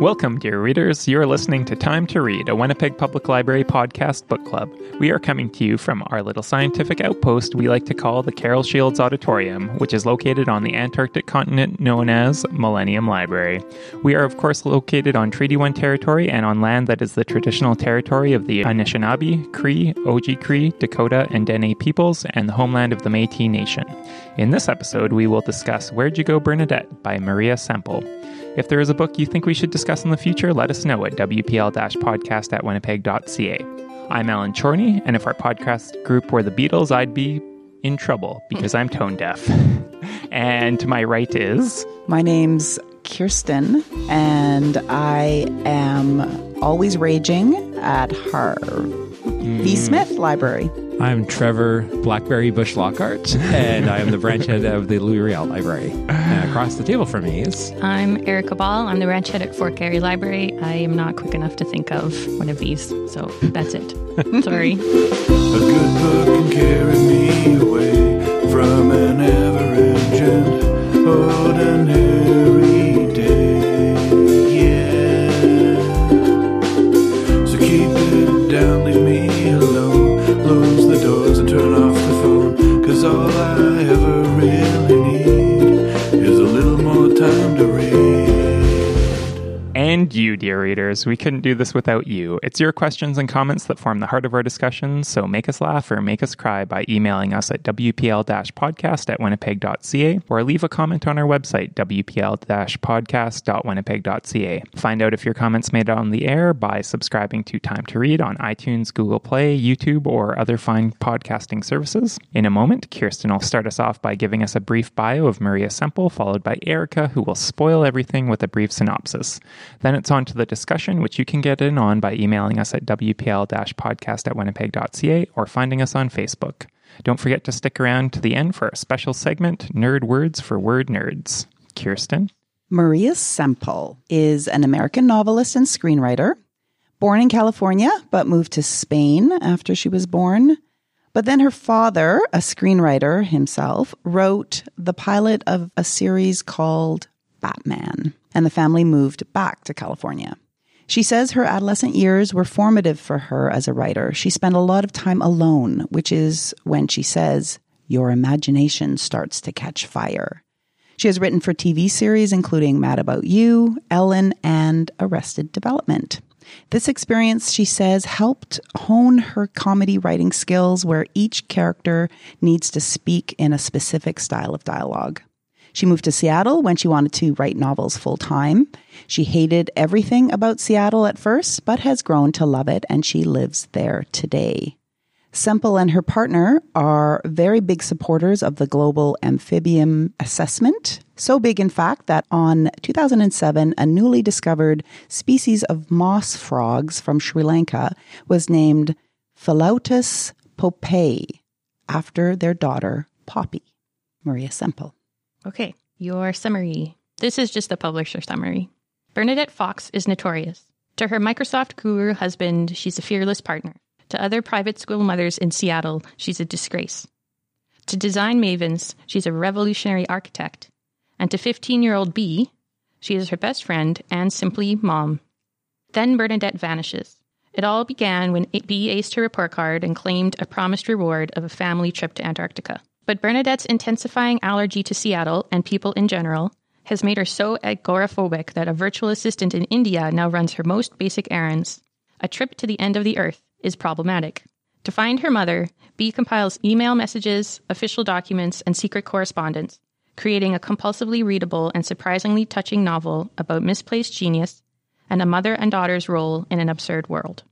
Welcome, dear readers. You are listening to Time to Read, a Winnipeg Public Library podcast book club. We are coming to you from our little scientific outpost we like to call the Carol Shields Auditorium, which is located on the Antarctic continent known as Millennium Library. We are, of course, located on Treaty 1 territory and on land that is the traditional territory of the Anishinaabe, Cree, Oji-Cree, Dakota, and Dene peoples, and the homeland of the Métis Nation. In this episode, we will discuss Where'd You Go, Bernadette by Maria Semple. If there is a book you think we should discuss in the future, let us know at WPL podcast at winnipeg.ca. I'm Alan Chorney, and if our podcast group were the Beatles, I'd be in trouble because I'm tone deaf. and to my right is. My name's Kirsten, and I am always raging at Harvey mm. Smith Library. I'm Trevor Blackberry Bush Lockhart, and I am the branch head of the Louis Riel Library. And across the table from me is. I'm Erica Ball. I'm the branch head at Fort Garry Library. I am not quick enough to think of one of these, so that's it. Sorry. A good book can carry me away from an ever urgent, ordinary Cause all I and you, dear readers. We couldn't do this without you. It's your questions and comments that form the heart of our discussions, so make us laugh or make us cry by emailing us at wpl podcast at winnipeg.ca or leave a comment on our website, wpl podcast.winnipeg.ca. Find out if your comments made it on the air by subscribing to Time to Read on iTunes, Google Play, YouTube, or other fine podcasting services. In a moment, Kirsten will start us off by giving us a brief bio of Maria Semple, followed by Erica, who will spoil everything with a brief synopsis. Then it's on to the discussion, which you can get in on by emailing us at wpl podcast at winnipeg.ca or finding us on Facebook. Don't forget to stick around to the end for a special segment, Nerd Words for Word Nerds. Kirsten? Maria Semple is an American novelist and screenwriter. Born in California, but moved to Spain after she was born. But then her father, a screenwriter himself, wrote the pilot of a series called Batman and the family moved back to California. She says her adolescent years were formative for her as a writer. She spent a lot of time alone, which is when she says, your imagination starts to catch fire. She has written for TV series including Mad About You, Ellen, and Arrested Development. This experience, she says, helped hone her comedy writing skills where each character needs to speak in a specific style of dialogue. She moved to Seattle when she wanted to write novels full time. She hated everything about Seattle at first, but has grown to love it and she lives there today. Semple and her partner are very big supporters of the global amphibian assessment. So big, in fact, that on 2007, a newly discovered species of moss frogs from Sri Lanka was named Philautus poppiae after their daughter, Poppy. Maria Semple. Okay, your summary. This is just the publisher summary. Bernadette Fox is notorious. To her Microsoft guru husband, she's a fearless partner. To other private school mothers in Seattle, she's a disgrace. To design mavens, she's a revolutionary architect. And to 15 year old Bee, she is her best friend and simply mom. Then Bernadette vanishes. It all began when Bee aced her report card and claimed a promised reward of a family trip to Antarctica. But Bernadette's intensifying allergy to Seattle and people in general has made her so agoraphobic that a virtual assistant in India now runs her most basic errands. A trip to the end of the earth is problematic. To find her mother, Bee compiles email messages, official documents, and secret correspondence, creating a compulsively readable and surprisingly touching novel about misplaced genius and a mother and daughter's role in an absurd world.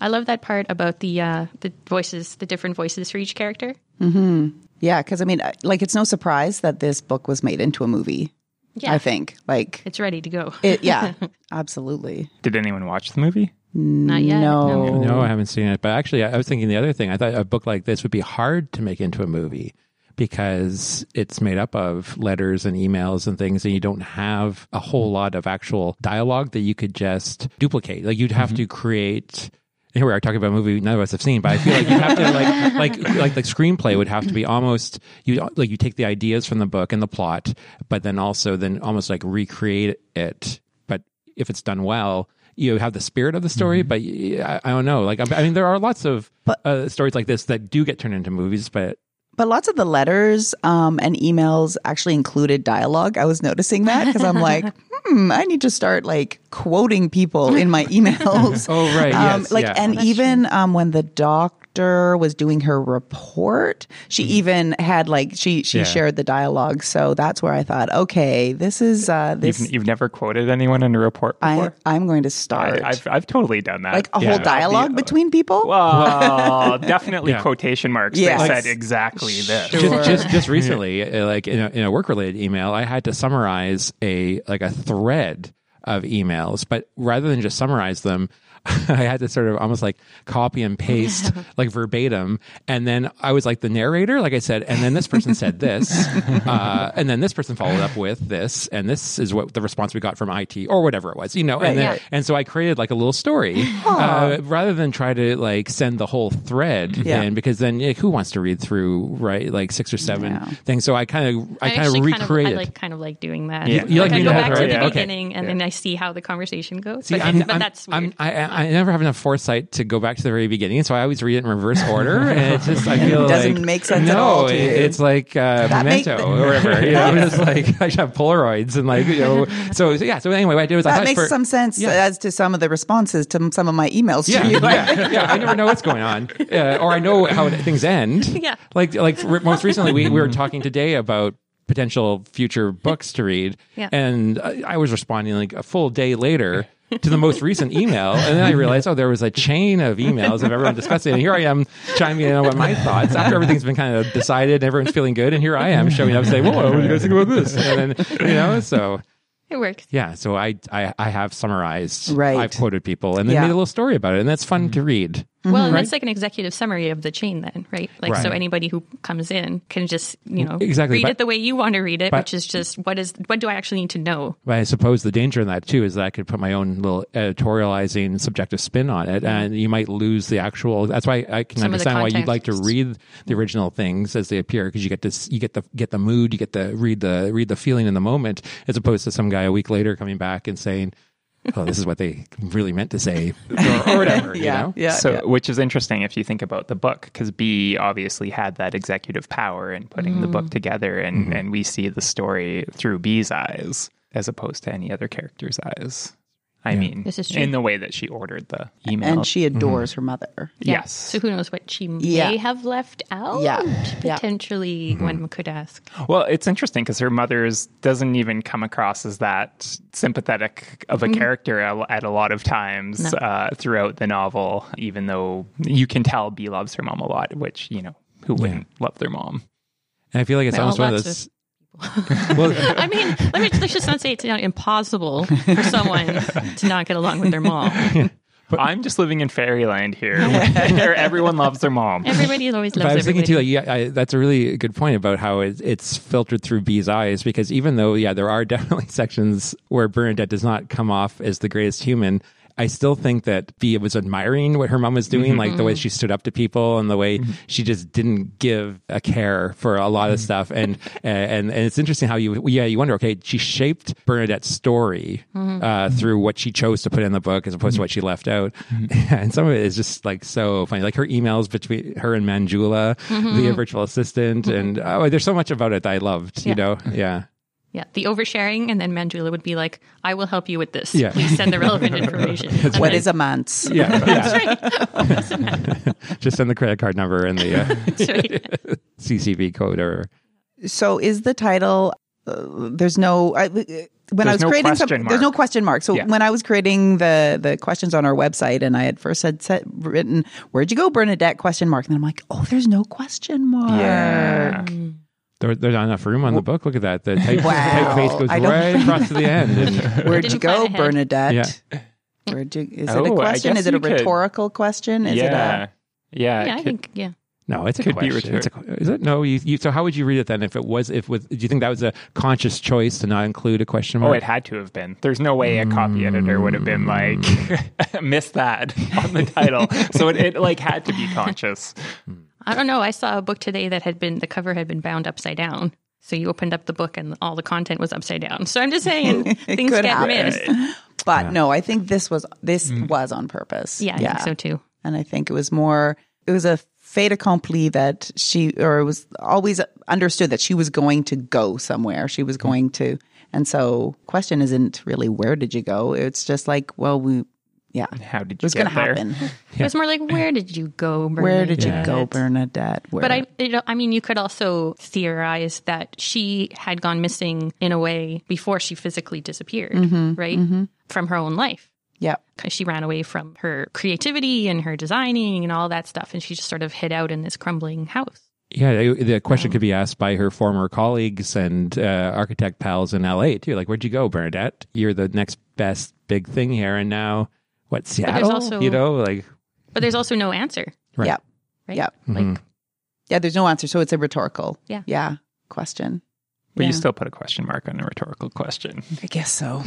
I love that part about the uh, the voices, the different voices for each character. Mm-hmm. Yeah, because I mean, like, it's no surprise that this book was made into a movie. Yeah. I think like it's ready to go. it, yeah, absolutely. Did anyone watch the movie? Not yet. No. no. no, I haven't seen it. But actually, I was thinking the other thing. I thought a book like this would be hard to make into a movie because it's made up of letters and emails and things, and you don't have a whole lot of actual dialogue that you could just duplicate. Like you'd have mm-hmm. to create here we are talking about a movie none of us have seen, but I feel like you have to like like like the screenplay would have to be almost you like you take the ideas from the book and the plot, but then also then almost like recreate it, but if it's done well, you have the spirit of the story. But I, I don't know. Like I, I mean, there are lots of But- uh, stories like this that do get turned into movies, but But lots of the letters um, and emails actually included dialogue. I was noticing that because I'm like, hmm, I need to start like quoting people in my emails. oh right, Um, yes, like, yeah. and even um, when the doctor was doing her report, she even had like she she Yeah. shared the dialogue. So that's where I thought, okay, this is uh, this. You've, you've never quoted anyone in a report I before? I'm going to start I, I've, I've totally done that. like a Yeah. whole dialogue between people. Well, definitely Yeah. quotation marks. Yeah. They Like- said exactly this. Sure. just just just recently, uh, like in a, in a work related email, I had to summarize a like a thread of emails, but rather than just summarize them. I had to sort of almost like copy and paste like verbatim. And then I was like the narrator, like I said, and then this person said this. Uh, and then this person followed up with this. And this is what the response we got from IT or whatever it was, you know? and, then, yeah. and so I created like a little story uh, rather than try to like send the whole thread Yeah. in because then like, who wants to read through, right? Like six or seven Yeah. things. So I kind of, I, kind of actually recreated. I like kind of like doing that. Yeah. You like I go back to right? the Yeah. Okay. beginning and then I see how the conversation goes. See, but, I'm, but I'm- that's I'm- weird. I, I, I never have enough foresight to go back to the very beginning, so I always read it in reverse order, and it's just I feel Doesn't like make sense no, at all to it- you. it's like uh, That make- memento or whatever. You know, it's like I should have Polaroids and like you know. So, so yeah. So anyway, what I did was I that thought makes for, some sense Yeah. as to some of the responses to some of my emails Yeah, to you. yeah, yeah. I never know what's going on, uh, or I know how things end. Yeah. Like, like re- most recently, we, we were talking today about potential future books to read, Yeah. and I, I was responding like a full day later to the most recent email, and then I realized, oh, there was a chain of emails of everyone discussing, and here I am chiming in on my thoughts after everything's been kind of decided, and everyone's feeling good, and here I am showing up and saying, "Whoa, what do you guys think about this?" And then you know, so it works. yeah, so I I, I have summarized, Right. I've quoted people, and then Yeah. made a little story about it, and that's fun to mm-hmm. read. Mm-hmm. Well, and that's like an executive summary of the chain, then, right? Like, so anybody who comes in can just, you know, Exactly, read but- it the way you want to read it, but- which is just what is what do I actually need to know? But I suppose the danger in that too is that I could put my own little editorializing subjective spin on it, mm-hmm. and you might lose the actual. That's why I can Some understand why you'd like to read the original things as they appear because you get to you get the get the mood, you get the read the read the feeling in the moment, as opposed to some guy a week later coming back and saying, "Oh, this is what they really meant to say," or, or whatever. you yeah, know? yeah. so, yeah. which is interesting if you think about the book, because Bee obviously had that executive power in putting the book mm. together, and, mm-hmm. and we see the story through Bee's eyes as opposed to any other character's eyes. I mean, This is true. in the way that she ordered the email. and she adores mm-hmm. her mother. Yeah. yes. So who knows what she Yeah. may have left out? Yeah. Yeah. Potentially, mm-hmm. one could ask. Well, it's interesting because her mother's doesn't even come across as that sympathetic of a mm-hmm. character at a lot of times No. uh, throughout the novel, even though you can tell Bee loves her mom a lot, which, you know, who wouldn't love their mom? And I feel like it's Well, almost one of those. of well, I mean, let me let's just not say it's not impossible for someone to not get along with their mom. I'm just living in fairyland here, where everyone loves their mom. Everybody always But loves I was thinking everybody. too, like, yeah, I, that's a really good point about how it, it's filtered through Bee's eyes. Because even though, yeah, there are definitely sections where Bernadette does not come off as the greatest human, I still think that Bee was admiring what her mom was doing, like the way mm-hmm. she stood up to people and the way mm-hmm. she just didn't give a care for a lot of mm-hmm. stuff. And and and it's interesting how you, yeah, you wonder, okay, she shaped Bernadette's story uh, through what she chose to put in the book as opposed to what she left out. and some of it is just like so funny, like her emails between her and Manjula, the virtual assistant, and oh, there's so much about it that I loved. You know, yeah. Yeah, the oversharing, and then Manjula would be like, "I will help you with this. Yeah. Please send the relevant information." And What then- is a manse? Yeah, That's yeah. right. Just send the credit card number and the uh, right. CCV code or So is the title? Uh, there's no. I, when I was no creating some, question there's no question mark. So Yeah. when I was creating the the questions on our website, and I had first had set, written, "Where'd you go, Bernadette?" Question mark, and then I'm like, "Oh, there's no question mark." Yeah. There, there's not enough room on the book. Look at that. The type, Wow. typeface goes right across to the end. Where'd you go, ahead. Bernadette? Where'd you? Is it Oh, a I question? Is it a you could- rhetorical question? Is yeah. yeah. Yeah, I could- think yeah. no, it's a Could be question. It's a, is it? No. You, you, so how would you read it then? If it was, if with, do you think that was a conscious choice to not include a question mark? Oh, it had to have been. There's no way a copy editor would have been like, miss that on the title. so it, it like had to be conscious. Hmm. I don't know. I saw a book today that had been the cover had been bound upside down. So you opened up the book and all the content was upside down. So I'm just saying things get happen. missed. But no, I think this was this mm-hmm. was on purpose. Yeah, I think so too. And I think it was more, it was a fait accompli that she, or it was always understood that she was going to go somewhere. She was mm-hmm. going to, and so question isn't really where did you go? It's just like, well, we, yeah, How did you it was get going to there? happen. It was more like, where did you go? Bernadette? Where did you go, Bernadette? Bernadette? Where? But I, you know, I mean, you could also theorize that she had gone missing in a way before she physically disappeared, Mm-hmm, right, from her own life. yeah. Because she ran away from her creativity and her designing and all that stuff, and she just sort of hid out in this crumbling house. Yeah, the- the question could be asked by her former colleagues and uh, architect pals in LA too. Like, where'd you go, Bernadette? You're the next best big thing here, and now what? Seattle? also- you know, like But there's also no answer, Right. Yeah. right? Yeah. Mhm. Like, Yeah. There's no answer. So it's a rhetorical. Yeah. Yeah. Question. But you still put a question mark on a rhetorical question. I guess so.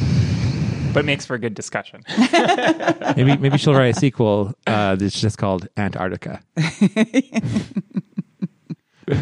But it makes for a good discussion. maybe maybe she'll write a sequel uh, that's just called Antarctica.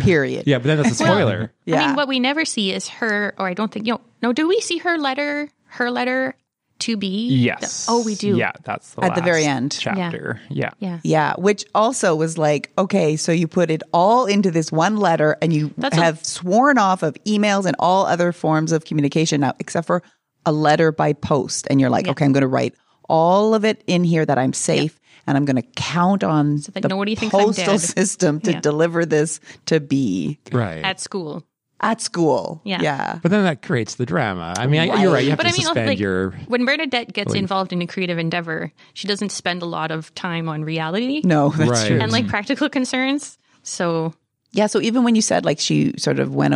Period. Yeah, but then that's a spoiler. Yeah. I mean, what we never see is her, or I don't think, you know, no, do we see her letter, her letter to Bee? Yes. oh, we do. Yeah, that's the At the very end. chapter. Yeah. Yeah. Yeah, which also was like, okay, so you put it all into this one letter and you That's a- have sworn off of emails and all other forms of communication now, except for a letter by post. And you're like, Yeah. okay, I'm going to write all of it in here that I'm safe and I'm going to count on that the nobody thinks I'm postal dead. system to Yeah. deliver this to Bee Right. At school. At school. Yeah. Yeah. but then that creates the drama. I mean, I, you're right. You have But to I mean, suspend like, your. when Bernadette gets Belief. involved in a creative endeavor, she doesn't spend a lot of time on reality No, that's Right. true. and like practical concerns. So Yeah, so even when you said like she sort of went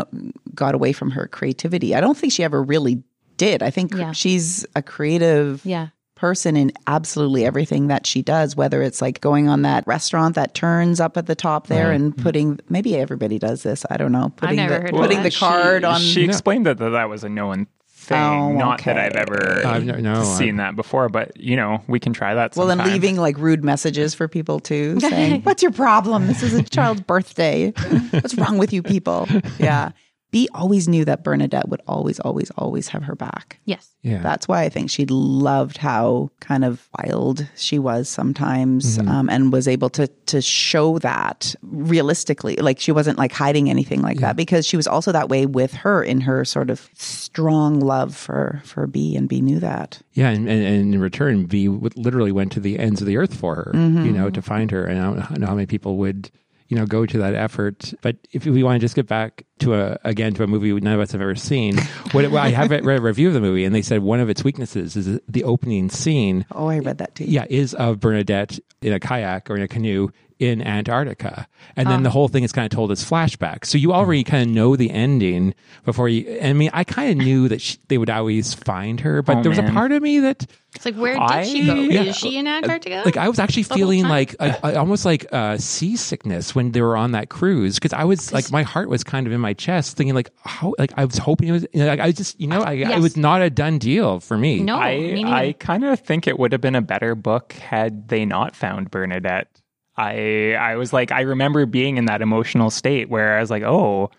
got away from her creativity, I don't think she ever really did. I think Yeah. she's a creative yeah, person in absolutely everything that she does, whether it's like going on that restaurant that turns up at the top there and mm. putting maybe everybody does this, I don't know, putting never the, heard of putting that. the card she, on She explained that, that that was a known thing. Oh, Not that. I've ever I've no- no, seen that before, but you know, we can try that. well, and leaving like rude messages for people too, saying, "What's your problem? This is a child's birthday. What's wrong with you people?" Yeah, Bee always knew that Bernadette would always, always, always have her back. yes, Yeah. That's why I think she loved how kind of wild she was sometimes, um, and was able to to show that realistically. Like she wasn't like hiding anything like that because she was also that way with her in her sort of strong love for for Bee, and Bee knew that. Yeah, and, and, and in return, Bee literally went to the ends of the earth for her, you know, to find her. And I don't know how many people would, you know, go to that effort. But if we want to just get back to a again to a movie none of us have ever seen, what well, I have read a review of the movie, and they said one of its weaknesses is the opening scene. Oh, I read that too. Yeah, is of Bernadette in a kayak or in a canoe in Antarctica, and then the whole thing is kind of told as flashback. So you already kind of know the ending before you. I mean, I kind of knew that she, they would always find her, but Oh, there was a part of me that it's like where did she go? I- Yeah. Is she in Antarctica? like I was actually The feeling like a, a- almost like uh, seasickness when they were on that cruise because I was like my heart was kind of in my chest thinking like how like I was hoping it was you know, like I just you know I, it was not a done deal for me. no, I me. I kind of think it would have been a better book had they not found Bernadette. I I was like I remember being in that emotional state where I was like, oh,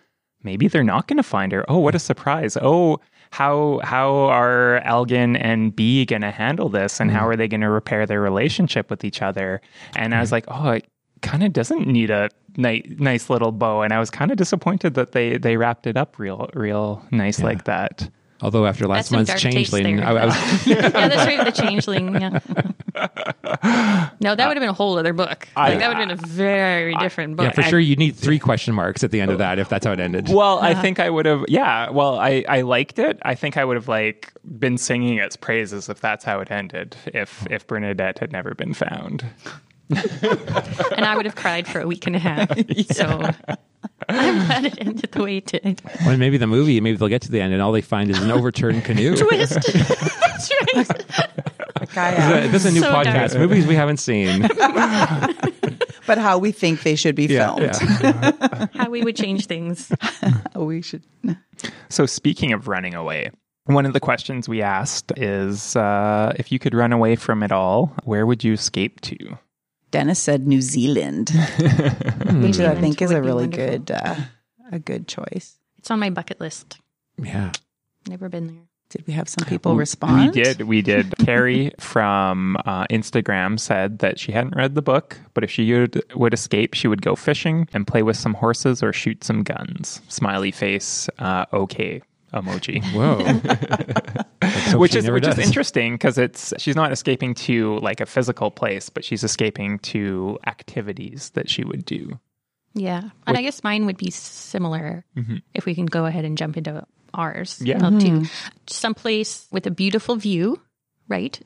maybe they're not going to find her. Oh, what a surprise! Oh, how how are Elgin and Bee going to handle this, and how mm-hmm. are they going to repair their relationship with each other? And I was mm-hmm. like, oh, it kind of doesn't need a ni- nice little bow, and I was kind of disappointed that they they wrapped it up real real nice like that. Although after last That's month's dark taste changeling, there. I, I was yeah, that's right. The changeling. Yeah. no, that would have been a whole other book. I, Like, that would have been a very different book. yeah for sure you need three question marks at the end of that if that's how it ended. Well, I think I would have. Yeah. Well, I I liked it. I think I would have like been singing its praises if that's how it ended. If if Bernadette had never been found. and I would have cried for a week and a half. So I'm glad it ended the way it did. Well, maybe the movie, maybe they'll get to the end and all they find is an overturned canoe. Twist. That's right. Kaya. this is a new So podcast. dark. Movies we haven't seen. but how we think they should be Yeah, filmed. yeah. How we would change things. We should. So speaking of running away. One of the questions we asked is uh, if you could run away from it all, where would you escape to? Dennis said New Zealand, Hmm. which I think is a really wonderful. good, uh, a good choice. It's on my bucket list. Yeah. Never been there. Did we have some people respond? We did. We did. Carrie from uh, Instagram said that she hadn't read the book, but if she would, would escape, she would go fishing and play with some horses or shoot some guns. Smiley face, uh, okay emoji. Whoa. which is which does. is interesting because it's she's not escaping to like a physical place, but she's escaping to activities that she would do. Yeah, and I guess mine would be similar. Mm-hmm. If we can go ahead and jump into ours, yeah, mm-hmm. too. Someplace with a beautiful view, right?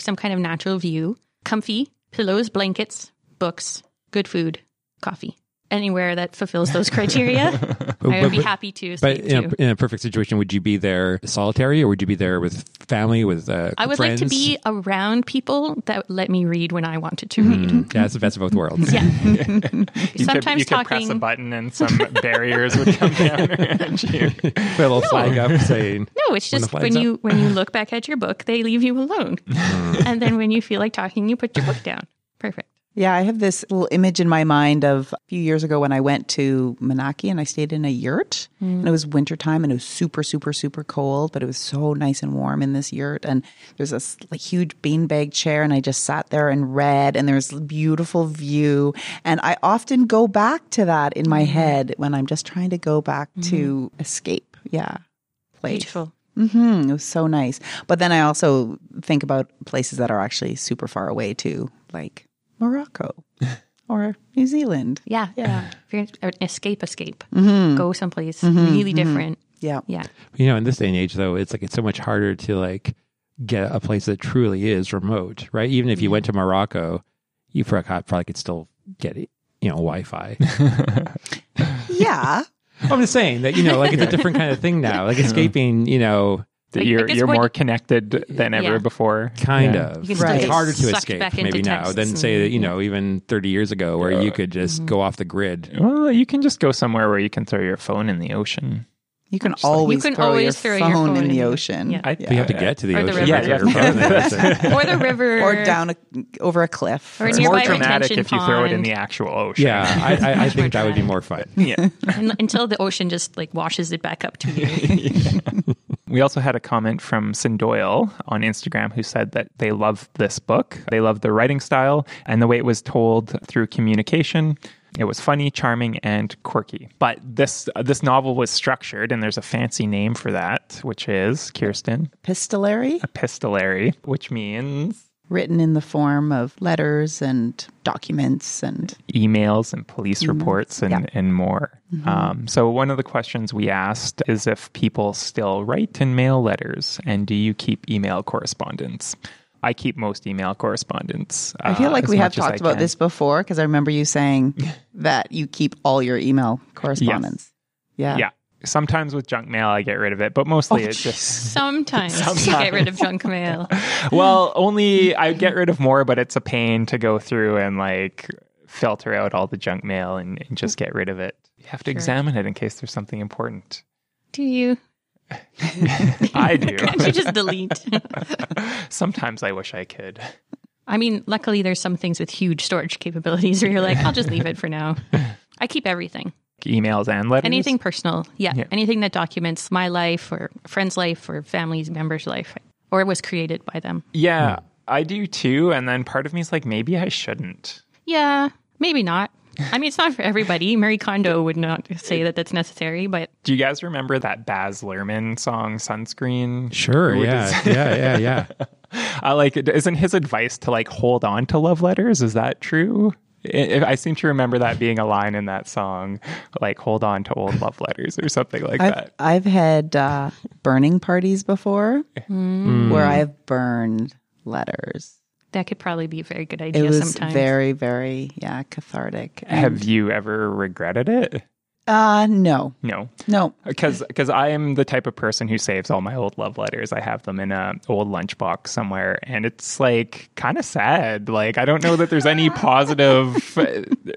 some kind of natural view, comfy pillows, blankets, books, good food, coffee anywhere that fulfills those criteria, but, I would be happy to. But in a, in a, perfect situation, would you be there solitary, or would you be there with family, with uh, I would friends? like to be around people that let me read when I wanted to read. Mm, yeah, it's the best of both worlds. yeah. you Sometimes could, you talking, could press a button and some barriers would come down around you. Put a little no. flag up saying. No, it's just when, when you up. when you look back at your book, they leave you alone, mm. and then when you feel like talking, you put your book down. Perfect. Yeah, I have this little image in my mind of a few years ago when I went to Manaki and I stayed in a yurt. Mm. And it was wintertime and it was super, super, super cold, but it was so nice and warm in this yurt. And there's this like huge beanbag chair and I just sat there and read and there's a beautiful view. And I often go back to that in my mm. head when I'm just trying to go back mm. to escape. Yeah. Place. Beautiful. Mm-hmm. It was so nice. But then I also think about places that are actually super far away too, like Morocco or New Zealand. Yeah, yeah. escape, escape. Mm-hmm. Go someplace mm-hmm. really mm-hmm. different. Yeah, yeah. You know, in this day and age, though, it's like it's so much harder to like get a place that truly is remote, right? Even if you went to Morocco, you probably could still get it, you know, Wi-Fi. yeah. I'm just saying that you know, like it's a different kind of thing now. Like escaping, you know, that you're you're more connected than ever yeah. before. Kind yeah. of. Right. It's harder to escape maybe now than say that, you know, even 30 years ago where uh, you could just mm-hmm. go off the grid. Well, you can just go somewhere where you can throw your phone in the ocean. You can always you can throw, always your, throw phone your phone in the ocean. Yeah. I, yeah. You have to get to the or ocean. The yeah, yeah. or the river. Or down a, over a cliff. Or it's more dramatic if you throw it in the actual ocean. Yeah, I, I, I think that would be more fun. Yeah. Until the ocean just like washes it back up to you. We also had a comment from Doyle on Instagram who said that they love this book. They love the writing style and the way it was told through communication. It was funny, charming, and quirky. But this uh, this novel was structured, and there's a fancy name for that, which is Kirsten epistolary. Epistolary, which means written in the form of letters and documents and emails and police emails. reports and, yeah. and more. Mm-hmm. Um, so, one of the questions we asked is if people still write and mail letters, and do you keep email correspondence? I keep most email correspondence. Uh, I feel like we have talked about this before because I remember you saying that you keep all your email correspondence. Yes. Yeah. Yeah sometimes with junk mail I get rid of it, but mostly oh, it's just sometimes, sometimes. you get rid of junk mail. well, only I get rid of more, but it's a pain to go through and like filter out all the junk mail and, and just get rid of it. You have to sure. examine it in case there's something important. Do you? I do. Can't you just delete? Sometimes I wish I could. I mean, luckily there's some things with huge storage capabilities where you're like, I'll just leave it for now. I keep everything emails and letters? Anything personal. Yeah. yeah. Anything that documents my life or friend's life or family member's life or was created by them. Yeah, hmm. I do too. And then part of me is like, maybe I shouldn't. Yeah, maybe not. I mean, it's not for everybody. Marie Kondo would not say that that's necessary, but. Do you guys remember that Baz Luhrmann song, Sunscreen? Sure. Yeah. yeah. Yeah. Yeah. I like it. Isn't his advice to like hold on to love letters? Is that true? I seem to remember that being a line in that song, like "Hold on to old love letters" or something like I've, that. I've had uh, burning parties before, mm. where I've burned letters. That could probably be a very good idea. It was sometimes. very, very, yeah, cathartic. And Have you ever regretted it? Uh, no. No. No. Because because I am the type of person who saves all my old love letters. I have them in a old lunchbox somewhere, and it's like kind of sad. Like I don't know that there's any positive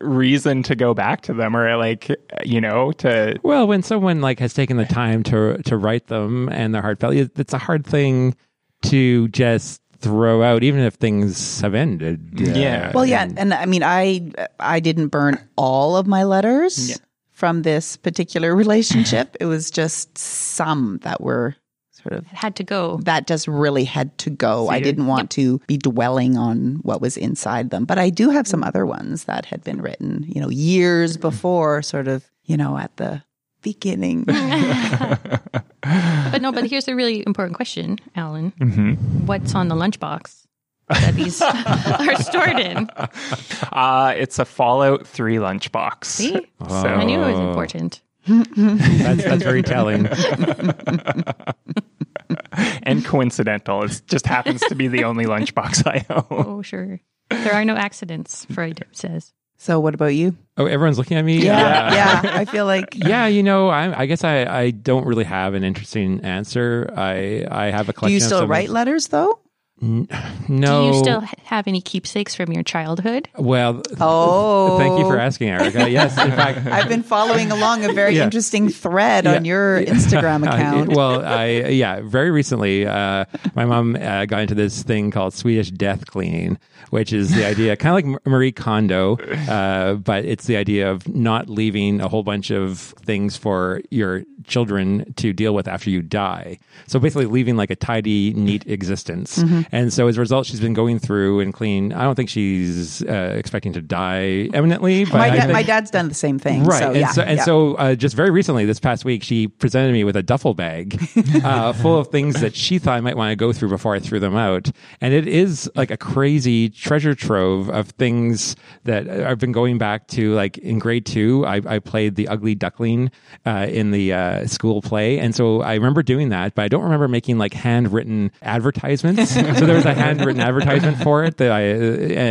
reason to go back to them, or like you know to. Well, when someone like has taken the time to to write them and they're heartfelt, it's a hard thing to just throw out even if things have ended uh, yeah well yeah and, and, i mean i i didn't burn all of my letters yeah from this particular relationship. it was just some that were sort of It had to go. that just really had to go. I didn't want to be dwelling on what was inside them. But I do have some other ones that had been written, you know, years before, sort of, you know, at the beginning. But no, but here's a really important question, Alan. Mm-hmm. What's on the lunchbox that these are stored in? Uh, it's a Fallout 3 lunchbox. See? So, I knew it was important. That's, that's very telling. and coincidental. It just happens to be the only lunchbox I own. Oh, sure. There are no accidents, Freud says. so what about you? Oh, everyone's looking at me? Yeah. Yeah. I feel like Yeah, you know, I, I guess I, I don't really have an interesting answer. I I have a collection. do you still some- write letters though? No. Do you still have any keepsakes from your childhood? Well, Oh. thank you for asking, Erica. Yes, in fact, I've been following along a very Yeah. interesting thread on your Instagram account. well, I yeah, very recently, uh, my mom uh, got into this thing called Swedish death cleaning, which is the idea, kind of like Marie Kondo, uh, but it's the idea of not leaving a whole bunch of things for your children to deal with after you die. So basically, leaving like a tidy, neat existence. Mm-hmm. And so as a result, she's been going through and clean. I don't think she's uh, expecting to die eminently. but my, da- think- my dad's done the same thing. Right. So, and yeah, so, and yeah. so uh, just very recently, this past week, she presented me with a duffel bag uh, full of things that she thought I might want to go through before I threw them out. And it is like a crazy treasure trove of things that I've been going back to. Like in grade two, I, I played the ugly duckling uh, in the uh, school play. And so I remember doing that, but I don't remember making like handwritten advertisements. so there was a handwritten advertisement for it that I, uh,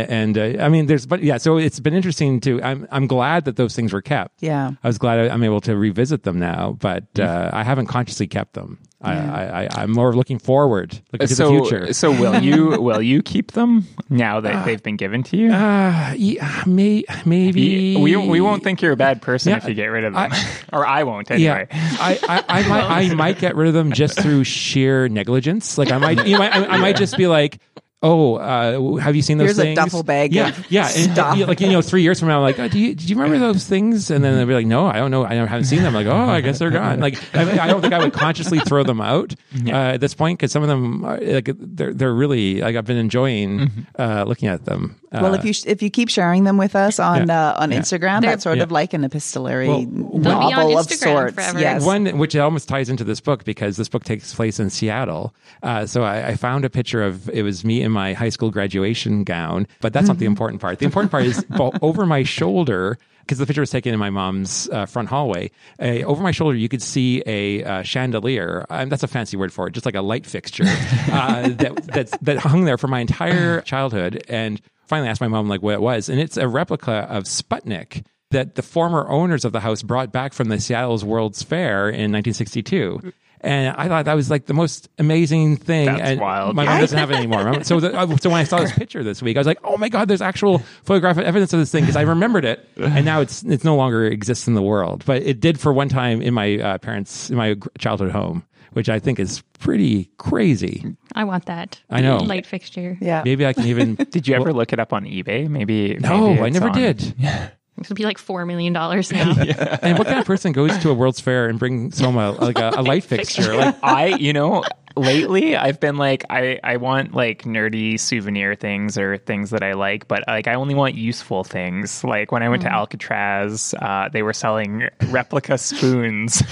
and uh, I mean, there's, but yeah, so it's been interesting to, I'm, I'm glad that those things were kept. Yeah. I was glad I- I'm able to revisit them now, but uh, I haven't consciously kept them. I, I, I, I'm more looking forward, looking to so, the future. so will you will you keep them now that they've been given to you? Uh, yeah, may, maybe You- we, we won't think you're a bad person Yeah, if you get rid of them, I- or I won't Yeah, anyway. I, I, I might I might get rid of them just through sheer negligence. Like I might you might I, I might just be like. Oh, uh, have you seen those Here's a things? duffel bag Yeah, yeah. And, stuff. you know, like you know, three years from now, I'm like, oh, do you do you remember those things? And then they'll be like, no, I don't know. I haven't seen them. like, oh, I guess they're gone. Like, I, I don't think I would consciously throw them out uh, at this point because some of them, are, like, they're they're really like I've been enjoying uh, looking at them. Uh, Well, if you sh- if you keep sharing them with us on Yeah. uh, on Yeah. Instagram, They're- that's sort Yeah. of like an epistolary Well, They'll be novel on of sorts. forever. Yes. One, which almost ties into this book because this book takes place in Seattle. Uh, so I, I found a picture of it was me in my high school graduation gown, but that's not the important part. The important part is over my shoulder. Because the picture was taken in my mom's uh, front hallway, uh, over my shoulder you could see a uh, chandelier. Um, that's a fancy word for it, just like a light fixture uh, that that's, that hung there for my entire childhood. And finally asked my mom like what it was, and it's a replica of Sputnik that the former owners of the house brought back from the Seattle's World's Fair in 1962. And I thought that was like the most amazing thing. That's and wild. My mom doesn't have it anymore. So, the, uh, so when I saw this picture this week, I was like, "Oh my god, there's actual photographic evidence of this thing." Because I remembered it, and now it's it's no longer exists in the world. But it did for one time in my uh, parents' in my childhood home, which I think is pretty crazy. I want that. I know. Light fixture. yeah. Maybe I can even. Did you ever look it up on eBay? Maybe. No, maybe I never on- did. It would be like $4 million now. yeah. And what kind of person goes to a World's Fair and brings home a uh, like a, a light fixture? Like, I, you know, lately I've been like, I, I want like nerdy souvenir things or things that I like, but like I only want useful things. Like when I went to Alcatraz, uh, they were selling replica spoons.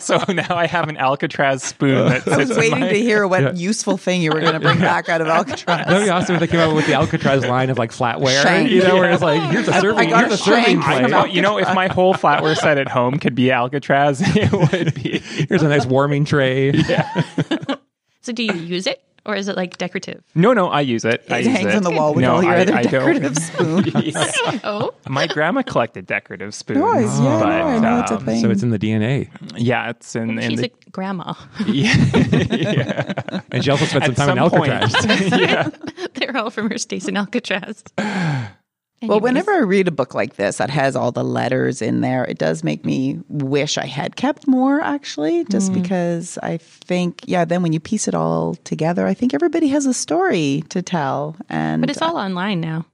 so now I have an Alcatraz spoon that I was sits waiting my- to hear what useful thing you were going to bring back out of Alcatraz. That'd be awesome if they came out with the Alcatraz line of like flatware. Shank. You know, where it's like, here's a serving, got here's a a serving plate. You know, if my whole flatware set at home could be Alcatraz, it would be. Here's a nice warming tray. So do you use it or is it like decorative? No, no, I use it. I It use hangs it. on the wall with No, all your I- other I don't. decorative spoons. Oh, My grandma collected decorative spoons. Nice, yeah, but, I know it's a um, thing. So it's in the DNA. Yeah, it's in, in she's the. a grandma. yeah. yeah. And she also spent some At time in some point. Alcatraz. yeah. They're all from her stays in Alcatraz. Well, whenever I read a book like this that has all the letters in there, it does make me wish I had kept more, actually, just mm. because I think, yeah, then when you piece it all together, I think everybody has a story to tell. And But it's all online now.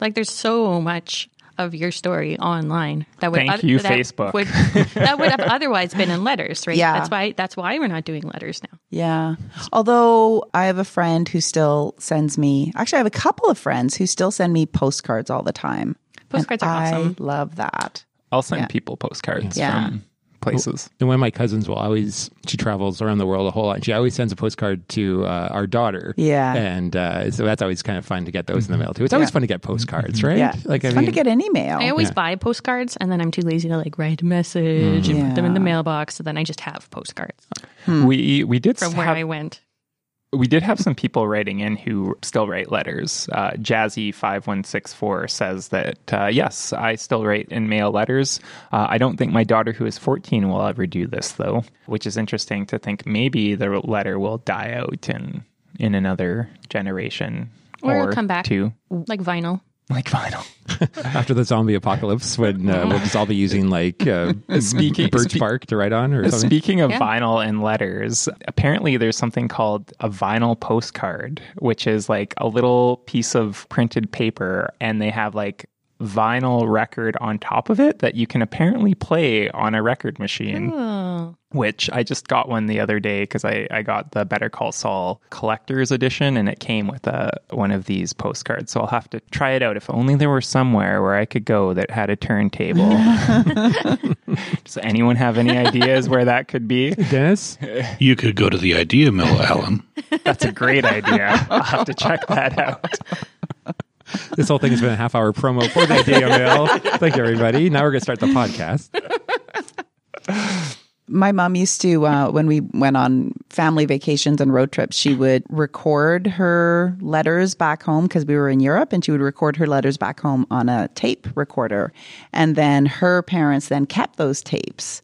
Like there's so much of your story online. That would Thank you, that Facebook. Would, that would have otherwise been in letters, right? Yeah. That's why that's why we're not doing letters now. Yeah. Although I have a friend who still sends me, actually, I have a couple of friends who still send me postcards all the time. Postcards And are I love that. I'll send Yeah. people postcards Yeah. from places. And one of my cousins will always, she travels around the world a whole lot. And she always sends a postcard to uh, our daughter. Yeah. And uh, so that's always kind of fun to get those in the mail too. It's always Yeah. fun to get postcards, right? Yeah. Like, it's I fun mean, to get any mail. I always Yeah. buy postcards and then I'm too lazy to like write a message and put them in the mailbox. So then I just have postcards We we did from where I went. We did have some people writing in who still write letters. Uh, Jazzy five one six four says that uh, yes, I still write in mail letters. Uh, I don't think my daughter, who is fourteen, will ever do this though, which is interesting to think. Maybe the letter will die out in in another generation Or or, it'll come back. to Like vinyl. Like vinyl. after the zombie apocalypse, when uh, we'll just all be using like uh, Speaking- birch spe- bark to write on or something. Speaking of Yeah. vinyl and letters, apparently there's something called a vinyl postcard, which is like a little piece of printed paper, and they have like vinyl record on top of it that you can apparently play on a record machine. Oh. Which I just got one the other day because I, I got the Better Call Saul collector's edition and it came with a one of these postcards. So I'll have to try it out. If only there were somewhere where I could go that had a turntable. Does anyone have any ideas where that could be? Dennis, You could go to the Idea Mill, Alan. That's a great idea. I'll have to check that out. This whole thing has been a half hour promo for the Idea Mill. Thank you, everybody. Now we're going to start the podcast. My mom used to, uh, when we went on family vacations and road trips, she would record her letters back home because we were in Europe and she would record her letters back home on a tape recorder. And then her parents then kept those tapes.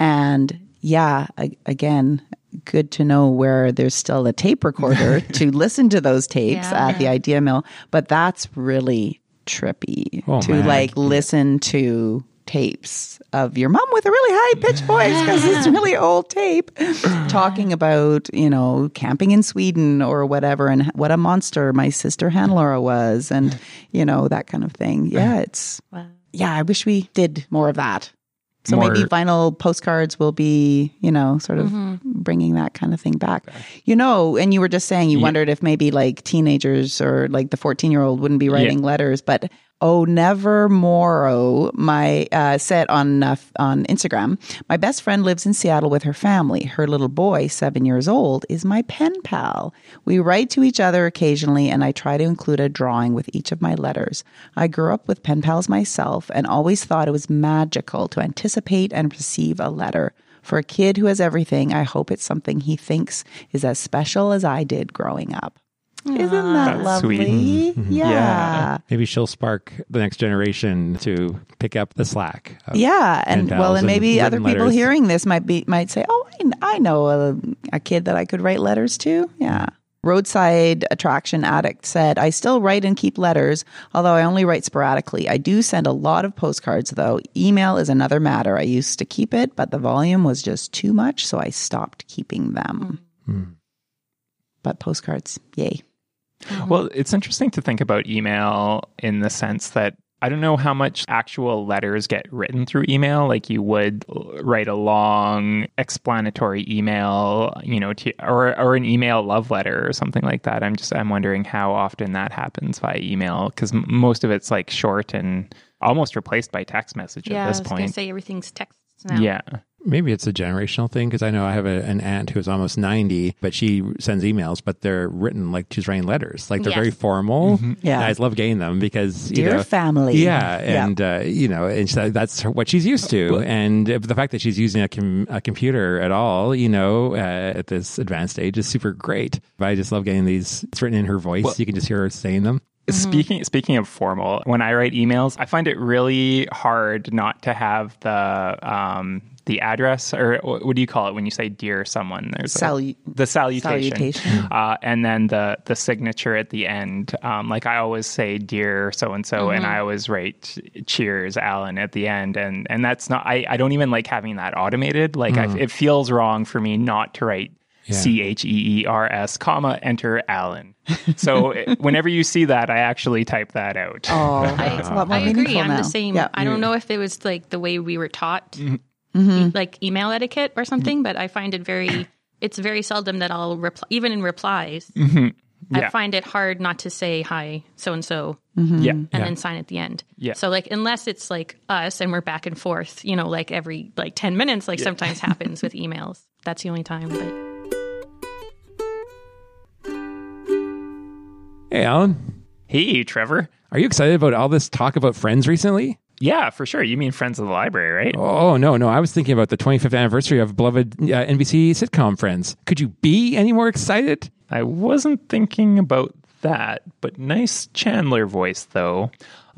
And yeah, a- again, good to know where there's still a tape recorder to listen to those tapes Yeah. at the Idea Mill. But that's really trippy Oh, to man. like listen to tapes of your mom with a really high pitched voice because it's really old tape talking about you know camping in Sweden or whatever and what a monster my sister Hannelore was and you know that kind of thing yeah it's Wow. yeah I wish we did more of that so More- maybe vinyl postcards will be you know sort of mm-hmm. bringing that kind of thing back. You know and you were just saying you wondered if maybe like teenagers or like the 14 year old wouldn't be writing letters but oh never more my uh, on uh, on instagram my best friend lives in seattle with her family. Her little boy seven years old is my pen pal. We write to each other occasionally and i try to include a drawing with each of my letters. I grew up with pen pals myself and always thought it was magical to anticipate and receive a letter. For a kid who has everything i hope it's something he thinks is as special as i did growing up isn't that That's sweet. lovely mm-hmm. Mm-hmm. yeah. Yeah. Maybe she'll spark the next generation to pick up the slack. Yeah, and well, and maybe other people letters. hearing this might be might say, "Oh, I, I know a, a kid that I could write letters to." Yeah. Roadside attraction addict said, "I still write and keep letters, although I only write sporadically. I do send a lot of postcards, though. Email is another matter. I used to keep it, but the volume was just too much, so I stopped keeping them. Hmm. Hmm. But postcards, yay! Uh-huh. Well, it's interesting to think about email in the sense that I don't know how much actual letters get written through email. Like you would write a long explanatory email, you know, to, or or an email love letter or something like that. I'm just I'm wondering how often that happens via email because most of it's like short and almost replaced by text message Yeah, at I this was going to point. say everything's texts now. Yeah, Maybe it's a generational thing because I know I have a, an aunt who's almost 90, but she sends emails, but they're written like she's writing letters. Like they're Yes. very formal. Yeah. And I just love getting them because, you Dear know, family, Yeah, and Uh, you know, and so that's what she's used to, and the fact that she's using a, com- a computer at all, you know, uh, at this advanced age is super great. But I just love getting these. It's written in her voice; you can just hear her saying them. Speaking speaking of formal, when I write emails, I find it really hard not to have the um, the address or what do you call it when you say dear someone? There's Salu- a, the salutation, salutation. Uh, and then the the signature at the end. Um, like I always say dear so and so, and I always write cheers Alan at the end, and and that's not I I don't even like having that automated. Like I, it feels wrong for me not to write C H E E R S, comma, enter Alan. So uh, whenever you see that, I actually type that out. Oh, I, it's a lot more I agree. I'm now. the same. Yeah. I don't know if it was like the way we were taught, Mm-hmm. e- like email etiquette or something, but I find it very. It's very seldom that I'll reply, even in replies. Yeah. I find it hard not to say hi, so and so, Yeah. and then sign at the end. Yeah. So like, unless it's like us and we're back and forth, you know, like every like ten minutes, like sometimes happens with emails. That's the only time. But Hey, Alan, Hey, Trevor. are you excited about all this talk about Friends recently? Yeah, for sure. You mean Friends of the Library, right? Oh, no, no. I was thinking about the 25th anniversary of beloved uh, NBC sitcom Friends. Could you be any more excited? I wasn't thinking about that, but nice Chandler voice, though.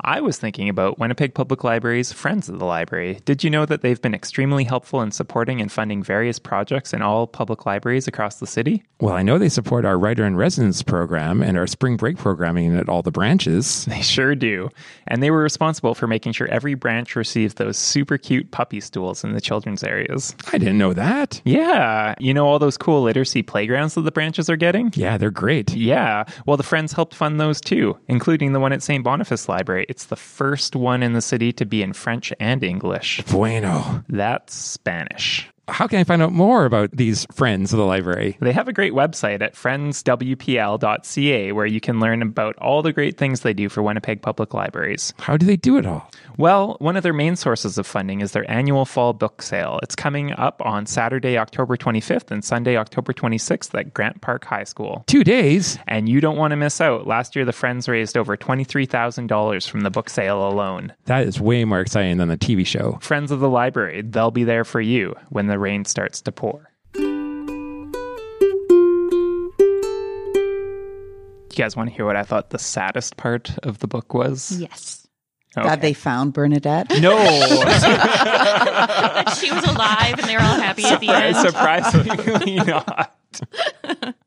I was thinking about Winnipeg Public Library's Friends of the Library. Did you know that they've been extremely helpful in supporting and funding various projects in all public libraries across the city? Well, I know they support our writer in residence program and our spring break programming at all the branches. They sure do. And they were responsible for making sure every branch receives those super cute puppy stools in the children's areas. I didn't know that. Yeah. You know all those cool literacy playgrounds that the branches are getting? Yeah, they're great. Yeah. Well, the Friends helped fund those too, including the one at St. Boniface Library. It's the first one in the city to be in French and English. Bueno. That's Spanish. How can I find out more about these friends of the library? They have a great website at friendswpl.ca where you can learn about all the great things they do for Winnipeg Public Libraries. How do they do it all? Well, one of their main sources of funding is their annual fall book sale. It's coming up on Saturday, October 25th and Sunday, October 26th at Grant Park High School. Two days. And you don't want to miss out. Last year, the Friends raised over $23,000 from the book sale alone. That is way more exciting than the TV show. Friends of the Library, they'll be there for you when the rain starts to pour. You guys want to hear what I thought the saddest part of the book was? yes, Glad they found Bernadette. No, that she was alive and they were all happy at the end. surprisingly not.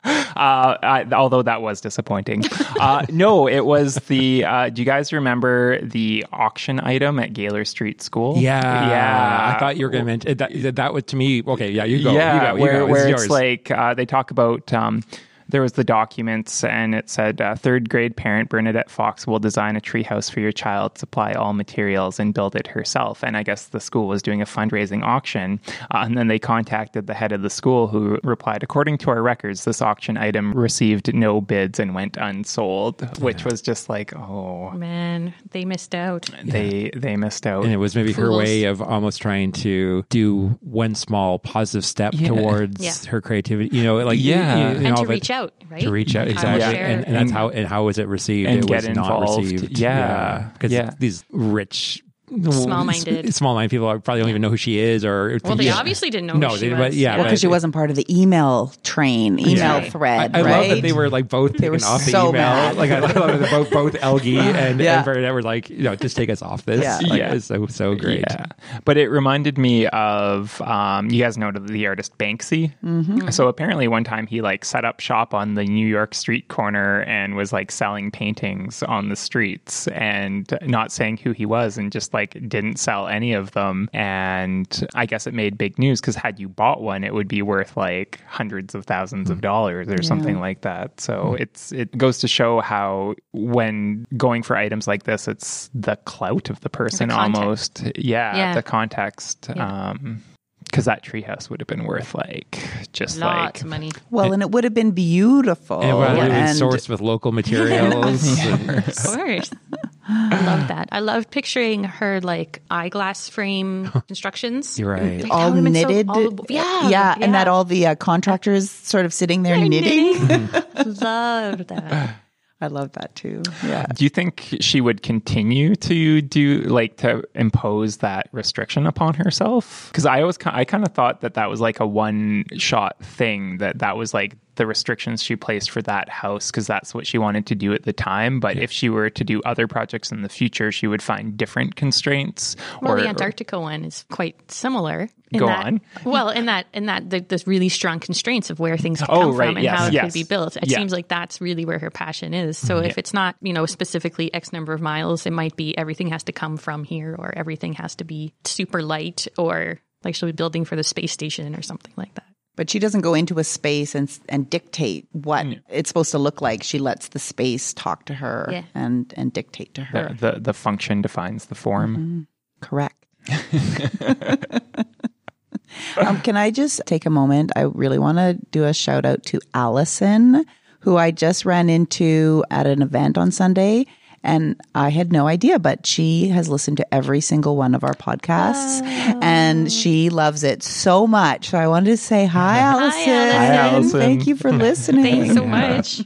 Uh, I, although that was disappointing. Uh, no, it was the. Uh, do you guys remember the auction item at Galer Street School? Yeah. yeah. I thought you were going to mention that, that was to me. Okay. Yeah. You go. Yeah, You go. You where, go. where yours. it's like uh, they talk about. Um, there was the documents, and it said uh, third grade parent Bernadette Fox will design a treehouse for your child, supply all materials, and build it herself. And I guess the school was doing a fundraising auction, uh, and then they contacted the head of the school, who replied, "According to our records, this auction item received no bids and went unsold," which was just like, oh, Man, they missed out. they they missed out. and it was maybe her way of almost trying to do one small positive step towards Yeah. her creativity. You know, like Yeah. you, you and know, to reach out, right? to reach out exactly, share- and, and that's how and how was it received? and it get was not received. Yeah. because Yeah. these rich. Small-minded. small-minded people probably don't even know who she is, or Well, they Yeah. obviously didn't know No, who she they- was. but yeah, Well, because she wasn't part of the email train, email Yeah. thread, I, I right? love that they were like both taken were off the so email. mad. Like I love that both both Elgie and, Yeah. and Bernadette were like, you know, just take us off this. Yeah. Like, Yeah. it's so so great. Yeah, but it reminded me of um, you guys know the artist Banksy. Mm-hmm. So apparently, one time he like set up shop on the New York street corner and was like selling paintings on the streets and not saying who he was and just like didn't sell any of them. And I guess it made big news because had you bought one, it would be worth like hundreds of thousands of dollars or something like that. So it's it goes to show how when going for items like this, it's the clout of the person context. almost. Yeah, Yeah. the context. Yeah. Um, because that treehouse would have been worth like just Lots like of money. well, and it would have been beautiful. And well, it was and- sourced with local materials. and- Of course. I love that. I love picturing her like eyeglass frame instructions. You're right. Like, all how women sew knitted. all the- yeah, yeah, and that all the uh, contractors sort of sitting there knitting. Love that. I love that too. Yeah. Do you think she would continue to do like to impose that restriction upon herself? Because I always I kind of thought that that was like a one shot thing that that was like the restrictions she placed for that house because that's what she wanted to do at the time. But if she were to do other projects in the future, she would find different constraints. Well, or the Antarctica one is quite similar. In Go that, on. Well, in that, in that, the, the really strong constraints of where things can Oh, come right, from and yes, how it yes. could be built. It Yeah. seems like that's really where her passion is. So mm-hmm. if it's not, you know, specifically X number of miles, it might be everything has to come from here, or everything has to be super light, or like she'll be building for the space station or something like that. But she doesn't go into a space and and dictate what it's supposed to look like. She lets the space talk to her Yeah. and and dictate to her. The, the the function defines the form. Correct. um, can I just take a moment? I really want to do a shout out to Allison, who I just ran into at an event on Sunday. And I had no idea, but she has listened to every single one of our podcasts and she loves it so much. So I wanted to say hi, Allison. Allison. Hi, Allison. Thank you for listening. Thanks so much.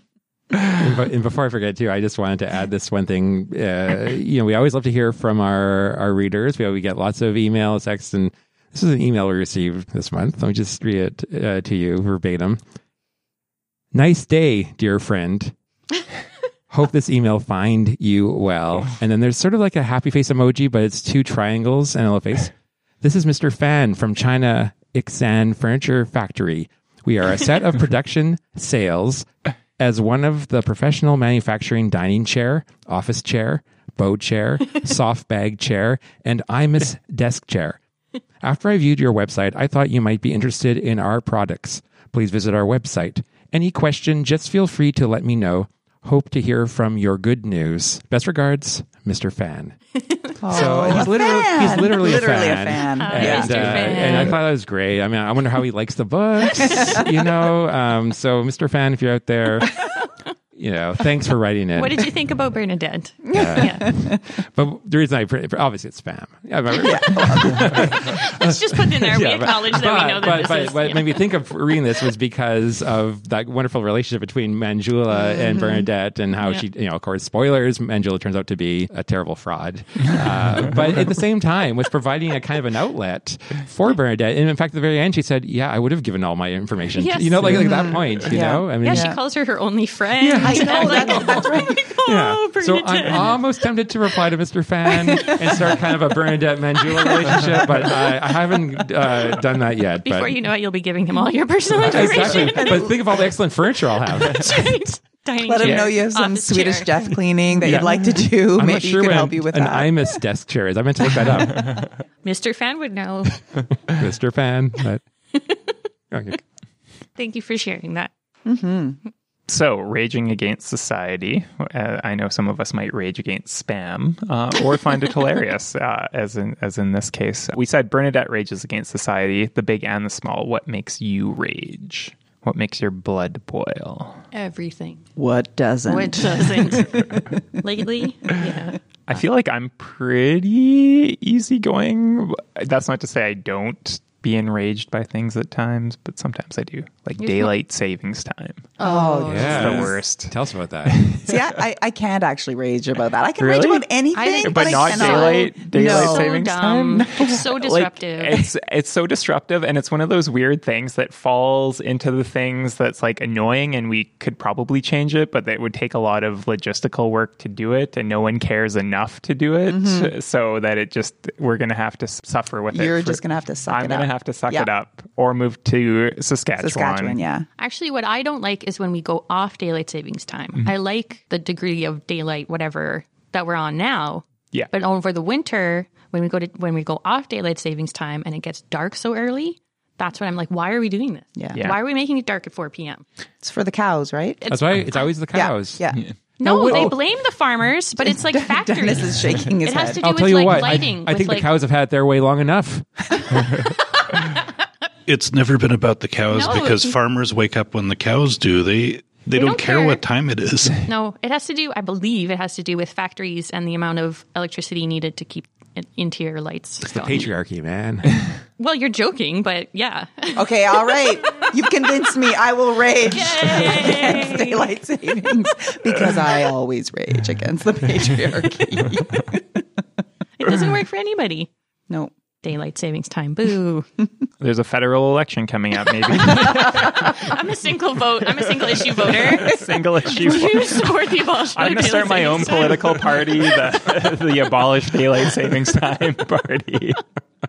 and, and before I forget too, I just wanted to add this one thing. Uh, you know, we always love to hear from our our readers. We we get lots of emails, texts, and this is an email we received this month. Let me just read it uh, to you verbatim. Nice day, dear friend. Hope this email find you well. Oh. And then there's sort of like a happy face emoji, but it's two triangles and a little face. This is Mr. Fan from China Ixan Furniture Factory. We are a set of production sales as one of the professional manufacturing dining chair, office chair, bow chair, soft bag chair, and IMUS desk chair. After I viewed your website, I thought you might be interested in our products. Please visit our website. Any question, just feel free to let me know. Hope to hear from your good news. Best regards, Mr. Fan. so he's literally he's literally, Literally a a fan. fan. And, Mr. uh, Fan. and I thought that was great. I mean, I wonder how he likes the books, you know. Um, so, Mr. Fan, if you're out there, you know, thanks for writing it. What did you think about Bernadette? Uh, yeah. but the reason I obviously it's spam. Yeah, but, Let's just put in there. we but- acknowledge that we know that but, this but, is. what yeah. made me think of reading this was because of that wonderful relationship between Manjula and Bernadette, and how Yeah. she, you know, of course, spoilers. Manjula turns out to be a terrible fraud, uh, but at the same time was providing a kind of an outlet for Bernadette. And in fact, at the very end, she said, "Yeah, I would have given all my information." Yes. You know, like, like that point. You Yeah. know, I mean, yeah, Yeah. she calls her her only friend. Yeah. I know, that's- that's right. Yeah. Oh, so I'm almost tempted to reply to Mr. Fan and start kind of a Bernadette Manjula relationship, but I, I haven't uh, done that yet. Before but, you know it, you'll be giving him all your personal information. exactly. but think of all the excellent furniture I'll have. Dining Let him know you have some Swedish chair. desk cleaning that Yeah. you'd like to do. I'm Maybe not sure you can help you with an that. IMUS desk chair is. I meant to look that up, Mr. Fan would know. Mr. Fan. But okay. Thank you for sharing that. So, raging against society. Uh, I know some of us might rage against spam uh, or find it hilarious, uh, as in as in this case. We said Bernadette rages against society, the big and the small. What makes you rage? What makes your blood boil? Everything. What doesn't? What doesn't? Lately? Yeah. I feel like I'm pretty easygoing. That's not to say I don't be enraged by things at times, but sometimes I do. Like You're daylight savings time. Oh, Yeah. the worst. Tell us about that. See, I, I, I can't actually rage about that. I can Really? rage about anything, I think- But I not cannot- daylight daylight No. Savings dumb. time. It's so Like, disruptive. it's it's so disruptive, and it's one of those weird things that falls into the things that's like annoying, and we could probably change it, but it would take a lot of logistical work to do it, and no one cares enough to do it, so that it just we're gonna have to suffer with it. Mm-hmm. You're just gonna have to suck I'm it up. Have to suck Yeah. it up or move to Saskatchewan. Saskatchewan, yeah. Actually, what I don't like is when we go off daylight savings time. Mm-hmm. I like the degree of daylight, whatever that we're on now. Yeah. But over the winter, when we go to when we go off daylight savings time and it gets dark so early, that's when I'm like, why are we doing this? Yeah. Yeah. Why are we making it dark at 4 p.m.? It's for the cows, right? That's why it's always the Yeah, cows. Yeah. No, wait, they oh. blame the farmers, but it's like factories. Dennis is shaking his It has to do I'll with tell you like what. I, lighting. I with think like, the cows have had their way long enough. It's never been about the cows No. because farmers wake up when the cows do. They they, don't, don't care, care. what time it is. No, it has to do. I believe it has to do with factories and the amount of electricity needed to keep in- interior lights. It's the patriarchy, man. Well, you're joking, but yeah. Okay, all right. You've convinced me. I will rage against daylight savings because I always rage against the patriarchy. It doesn't work for anybody. no. Daylight savings time. Boo. There's a federal election coming up, maybe I'm a single vote. I'm a single issue voter. single issue. You support the abolition. I'm going to start my own political party, the, the Abolish Daylight Savings Time Party.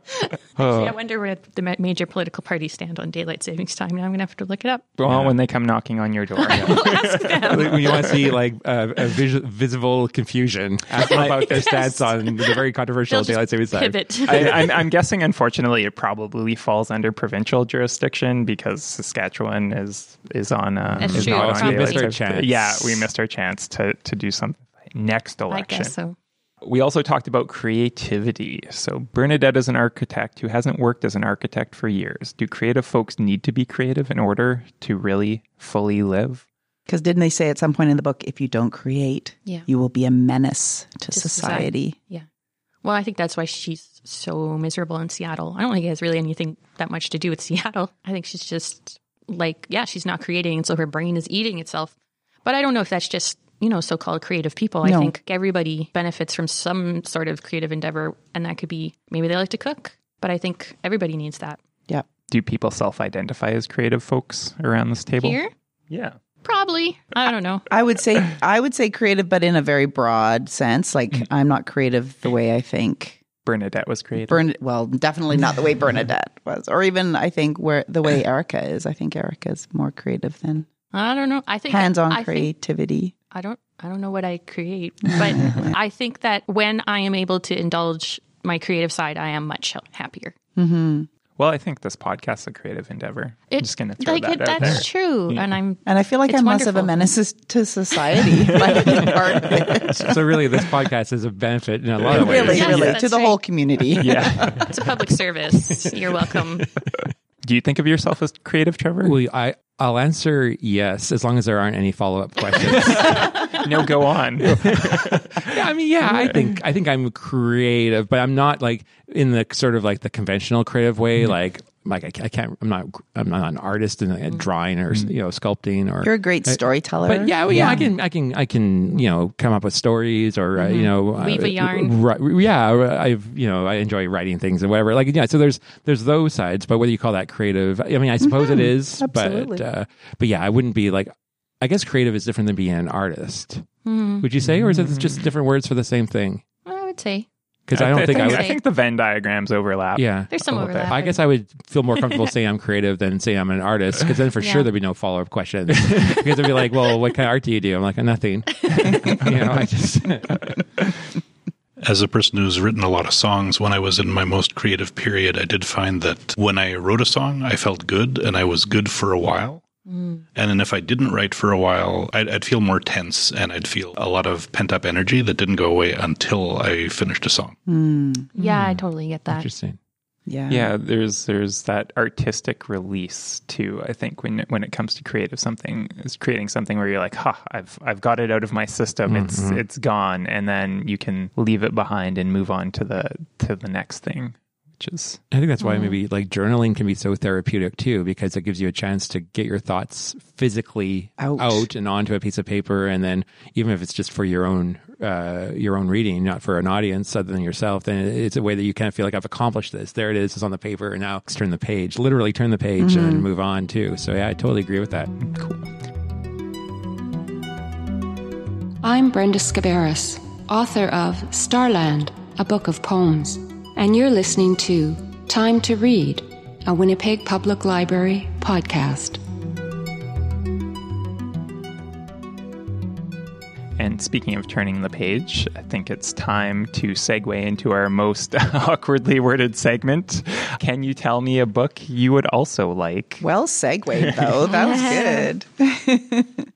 I wonder where the major political parties stand on daylight savings time. Now I'm going to have to look it up. Well, when they come knocking on your door. when you want to see like uh, a vis- visible confusion, ask them about their stance on the very controversial They'll just daylight savings time. I, I'm, I'm guessing, unfortunately, it probably falls under provincial jurisdiction because Saskatchewan is is on. Uh, That's is true. not on we missed daylight our savings. chance. Yeah, we missed our chance to to do something next I election. guess so. We also talked about creativity. So Bernadette is an architect who hasn't worked as an architect for years. Do creative folks need to be creative in order to really fully live? Because didn't they say at some point in the book, if you don't create, Yeah. you will be a menace to, To society. Yeah. Well, I think that's why she's so miserable in Seattle. I don't think it has really anything that much to do with Seattle. I think she's just like, yeah, she's not creating, and so her brain is eating itself. But I don't know if that's just, you know, so called creative people. I think everybody benefits from some sort of creative endeavor, and that could be maybe they like to cook, but I think everybody needs that. Yeah. Do people self-identify as creative folks around this table? Here? Yeah. Probably. I don't know. I would say I would say creative, but in a very broad sense. Like mm-hmm. I'm not creative the way I think Bernadette was creative. Bern. Well, definitely not the way Bernadette was, or even I think where the way Erica is. I think Erica's more creative than I don't know. I think hands-on I think creativity. I don't I don't know what I create, but I think that when I am able to indulge my creative side, I am much happier. Mm-hmm. Well, I think this podcast is a creative endeavor. I'm just going to throw like that it, out that's there. That's true, and I'm And I feel like It's I'm less of a menace to society by being part of it. So really, this podcast is a benefit in a lot of ways. Really, Yes, really, to the right. whole community. Yeah. it's a public service. You're welcome. Do you think of yourself as creative, Trevor? Well, I I'll answer yes as long as there aren't any follow up questions. no, go on. yeah, I mean, yeah, I think I think I'm creative, but I'm not like in the sort of like the conventional creative way. Mm-hmm. Like like I, I can't. I'm not. I'm not an artist in uh, drawing or you know sculpting or. You're a great storyteller. but yeah, well, yeah, I can, I can, I can, you know, come up with stories or uh, you know, Weave a uh, yarn. ri- yeah, I've, you know, I enjoy writing things and whatever. Like, yeah, so there's there's those sides, but whether you call that creative, I mean, I suppose it is, absolutely. but uh, but yeah, I wouldn't be like. I guess creative is different than being an artist. Would you say, or is it just different words for the same thing? I would say Because I don't think I would. I think the Venn diagrams overlap. Yeah. there's some A bit. overlap. I guess I would feel more comfortable saying I'm creative than saying I'm an artist because then for Yeah. sure there'd be no follow up questions because they'd be like, well, what kind of art do you do? I'm like, uh, nothing. you know, I just, As a person who's written a lot of songs, when I was in my most creative period, I did find that when I wrote a song, I felt good and I was good for a while. Mm. And then if I didn't write for a while, I'd, I'd feel more tense and I'd feel a lot of pent up energy that didn't go away until I finished a song. Hmm. yeah, I totally get that. interesting. yeah. Yeah, there's there's that artistic release too. I think when when it comes to creative something is creating something where you're like, "Ha, I've I've got it out of my system. Mm-hmm. It's it's gone," and then you can leave it behind and move on to the to the next thing, which is I think that's why maybe like journaling can be so therapeutic too, because it gives you a chance to get your thoughts physically Out. and onto a piece of paper, and then even if it's just for your own uh, your own reading, not for an audience other than yourself, then it's a way that you kind of feel like I've accomplished this. There it is, it's on the paper, and now let's turn the page, literally turn the page, and move on too. So yeah, I totally agree with that. cool I'm Brenda Scabaris, author of Starland, a book of poems, and you're listening to Time to Read, a Winnipeg Public Library podcast. And speaking of turning the page, I think it's time to segue into our most awkwardly worded segment. Can you tell me a book you would also like? Well segued though. That was good.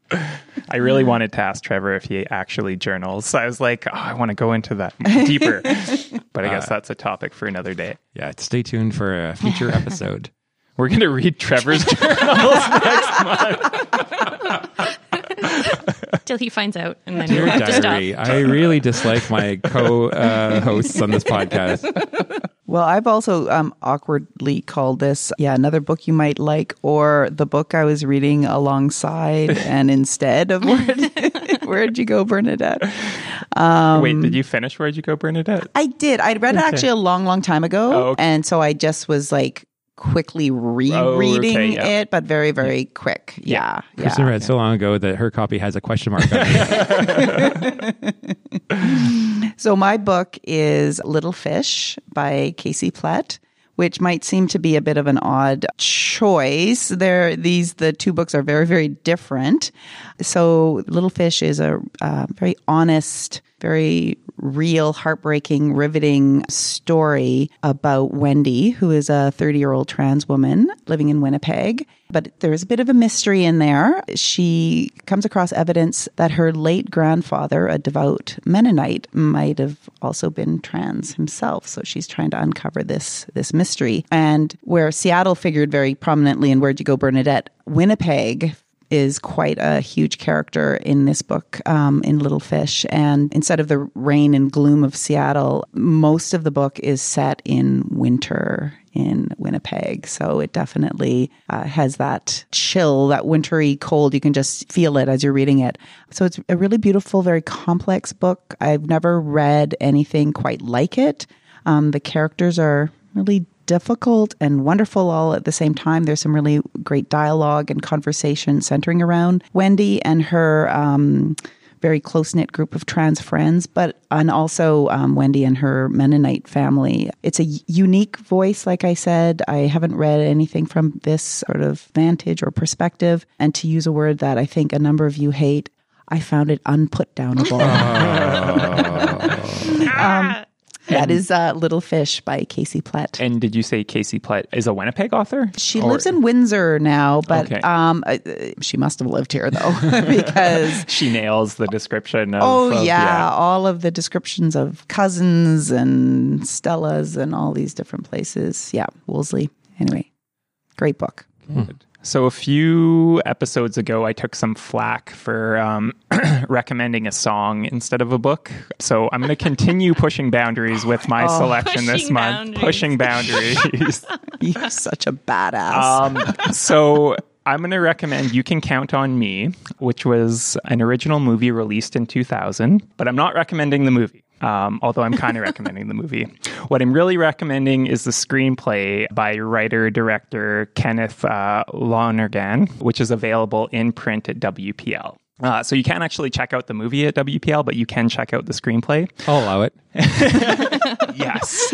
I really wanted to ask Trevor if he actually journals. So I was like, oh, I want to go into that deeper. but I guess uh, that's a topic for another day. Yeah, stay tuned for a future episode. We're going to read Trevor's journals next month. Till he finds out, and then Dear you'll have to stop. diary, I really dislike my co-hosts on this podcast. Well, I've also um, awkwardly called this, yeah, another book you might like, or the book I was reading alongside and instead of where where'd you go, Bernadette? Wait, did you finish Where'd You Go, Bernadette? I did. I'd read it actually a long, long time ago, Oh, okay. and so I just was like quickly rereading okay, yeah. it, but very, very quick. Yeah, yeah. Kristen read so long ago that her copy has a question mark on it. So my book is Little Fish by Casey Plett which might seem to be a bit of an odd choice. There, these the two books are very, very different. So, Little Fish is a uh, very honest, very real, heartbreaking, riveting story about Wendy, who is a 30 year old trans woman living in Winnipeg. But there's a bit of a mystery in there. She comes across evidence that her late grandfather, a devout Mennonite, might have also been trans himself. So she's trying to uncover this this mystery. And where Seattle figured very prominently in Where'd You Go, Bernadette, Winnipeg is quite a huge character in this book, um, in Little Fish. And instead of the rain and gloom of Seattle, most of the book is set in winter in Winnipeg. So it definitely uh, has that chill, that wintry cold. You can just feel it as you're reading it. So it's a really beautiful, very complex book. I've never read anything quite like it. Um, the characters are really difficult and wonderful all at the same time. There's some really great dialogue and conversation centering around Wendy and her. Um, very close knit group of trans friends, but and also um, Wendy and her Mennonite family. It's a unique voice, like I said. I haven't read anything from this sort of vantage or perspective. And to use a word that I think a number of you hate, I found it unputdownable. um, that is uh, Little Fish by Casey Plett. And did you say Casey Plett is a Winnipeg author? She Or- lives in Windsor now, but Okay. um, uh, she must have lived here though, because She nails the description of. oh of- yeah, all of the descriptions of cousins and Stellas and all these different places. Yeah, Wolseley. Anyway, great book. So a few episodes ago, I took some flack for um, recommending a song instead of a book. So I'm going to continue pushing boundaries with my selection this month. boundaries. Pushing boundaries. You're such a badass. um, so I'm going to recommend You Can Count on Me, which was an original movie released in 2000, but I'm not recommending the movie. Um, although I'm kind of recommending the movie. What I'm really recommending is the screenplay by writer director Kenneth uh, Lonergan, which is available in print at WPL. Uh, so you can't actually check out the movie at WPL, but you can check out the screenplay I'll allow it. yes.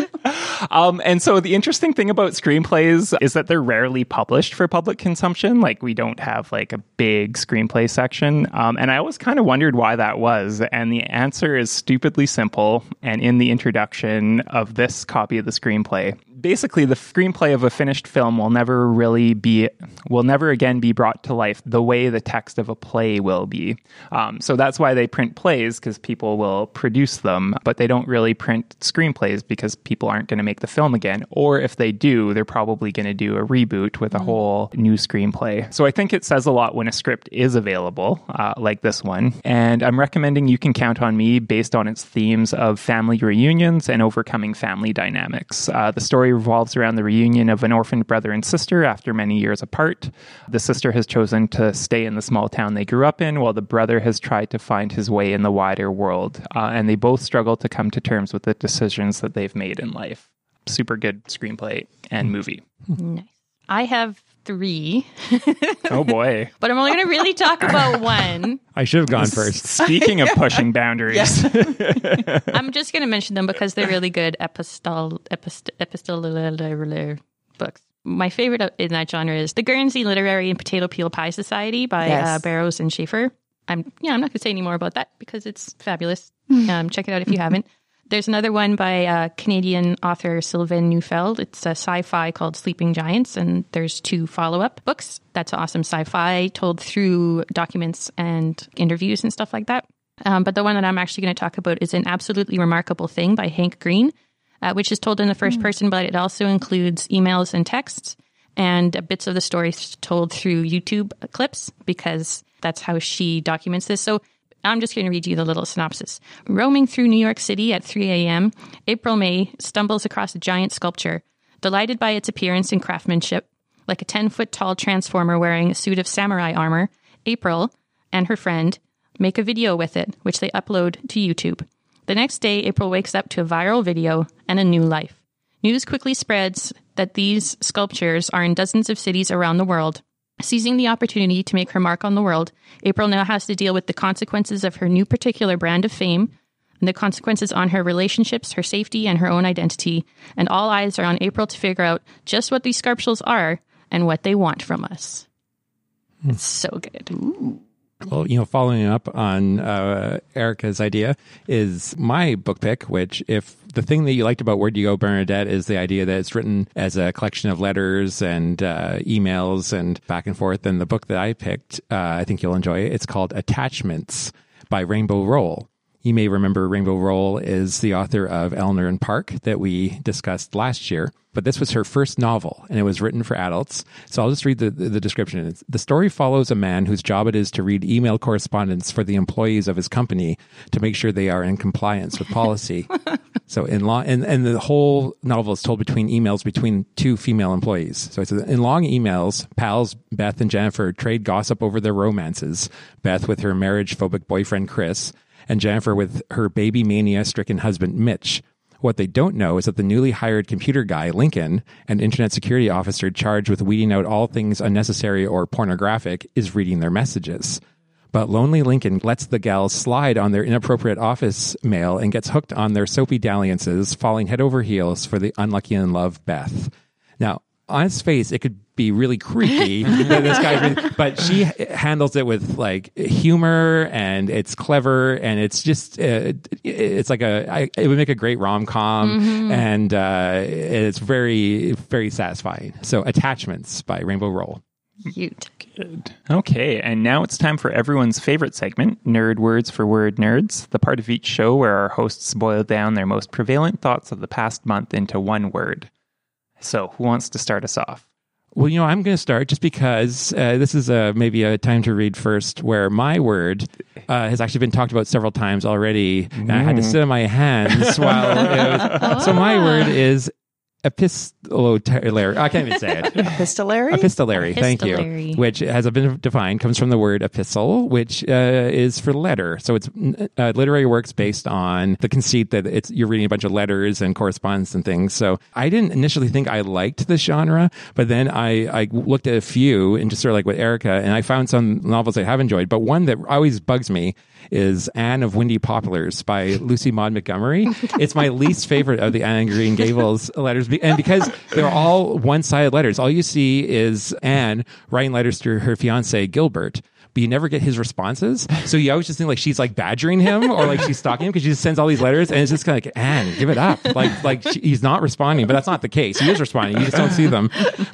Um, and so the interesting thing about screenplays is that they're rarely published for public consumption. Like we don't have like a big screenplay section. Um, and I always kind of wondered why that was. And the answer is stupidly simple. And in the introduction of this copy of the screenplay, basically the screenplay of a finished film will never really be, will never again be brought to life the way the text of a play will be. Um, so that's why they print plays because people will produce them, but they don't really print screenplays because people aren't going to make the film again. Or if they do, they're probably going to do a reboot with a whole new screenplay. So I think it says a lot when a script is available, uh, like this one. And I'm recommending You Can Count on Me based on its themes of family reunions and overcoming family dynamics. Uh, the story revolves around the reunion of an orphaned brother and sister after many years apart. The sister has chosen to stay in the small town they grew up in, while the brother has tried to find his way in the wider world. Uh, and they both struggle to come to terms with the decisions that they've made in life. Super good screenplay and movie. Nice. I have three, Oh boy. but I'm only going to really talk about one. I should have gone first. Speaking of pushing boundaries, I'm just going to mention them because they're really good epistol, epist, epistolar books. My favorite in that genre is The Guernsey Literary and Potato Peel Pie Society by Yes. uh, Barrows and Shaffer. I'm yeah, I'm not going to say any more about that because it's fabulous. um, check it out if you haven't. There's another one by uh, Canadian author Sylvain Neuvel. It's a sci-fi called Sleeping Giants, and there's two follow-up books. That's awesome sci-fi told through documents and interviews and stuff like that. Um, but the one that I'm actually going to talk about is an absolutely remarkable thing by Hank Green, uh, which is told in the first person, but it also includes emails and texts and uh, bits of the story told through YouTube clips because that's how she documents this. So I'm just going to read you the little synopsis. Roaming through New York City at 3 a.m., April May stumbles across a giant sculpture. Delighted by its appearance and craftsmanship, like a 10 foot tall transformer wearing a suit of samurai armor, April and her friend make a video with it, which they upload to YouTube. The next day, April wakes up to a viral video and a new life. News quickly spreads that these sculptures are in dozens of cities around the world. Seizing the opportunity to make her mark on the world, April now has to deal with the consequences of her new particular brand of fame, and the consequences on her relationships, her safety, and her own identity. And all eyes are on April to figure out just what these scarpsholes are and what they want from us. It's so good. Well, you know, following up on uh, Erica's idea is my book pick, which if the thing that you liked about Where Do You Go, Bernadette is the idea that it's written as a collection of letters and uh, emails and back and forth. And the book that I picked, uh, I think you'll enjoy it. It's called Attachments by Rainbow Rowell. You may remember Rainbow Rowell is the author of Eleanor and Park that we discussed last year. But this was her first novel, and it was written for adults. So I'll just read the, the, description. It's, the story follows a man whose job it is to read email correspondence for the employees of his company to make sure they are in compliance with policy. so in long, and, and the whole novel is told between emails between two female employees. So it's in long emails, pals Beth and Jennifer trade gossip over their romances. Beth with her marriage phobic boyfriend Chris, and Jennifer with her baby mania stricken husband Mitch. What they don't know is that the newly hired computer guy, Lincoln, an internet security officer charged with weeding out all things unnecessary or pornographic, is reading their messages. But Lonely Lincoln lets the gals slide on their inappropriate office mail and gets hooked on their soapy dalliances, falling head over heels for the unlucky in love Beth. Now, on its face, it could be really creepy that this guy, but she handles it with like humor and it's clever and it's just uh, it's like a I, it would make a great rom com and uh, it's very very satisfying. So, Attachments by Rainbow Rowell. Cute. Good. Okay, and now it's time for everyone's favorite segment, Nerd Words for Word Nerds, the part of each show where our hosts boil down their most prevalent thoughts of the past month into one word. So, who wants to start us off? Well, you know, I'm going to start just because uh, this is a, maybe a time to read first, where my word uh, has actually been talked about several times already. And I had to sit on my hands while. It was, So my word is epistolary. I can't even say it. Epistolary? Epistolary, thank you. Which has been defined, comes from the word epistle, which uh, is for letter. So it's uh, literary works based on the conceit that it's you're reading a bunch of letters and correspondence and things. So I didn't initially think I liked the genre, but then I, I looked at a few and just sort of like with Erica, and I found some novels I have enjoyed. But one that always bugs me is Anne of Windy Poplars by Lucy Maud Montgomery. it's my least favorite of the Anne Green Gables letters. And because they're all one sided letters, all you see is Anne writing letters to her fiance, Gilbert. But you never get his responses. So you always just think like she's like badgering him or like she's stalking him because she just sends all these letters and it's just kind of like, Anne, give it up. Like, like she, he's not responding, but that's not the case. He is responding. You just don't see them.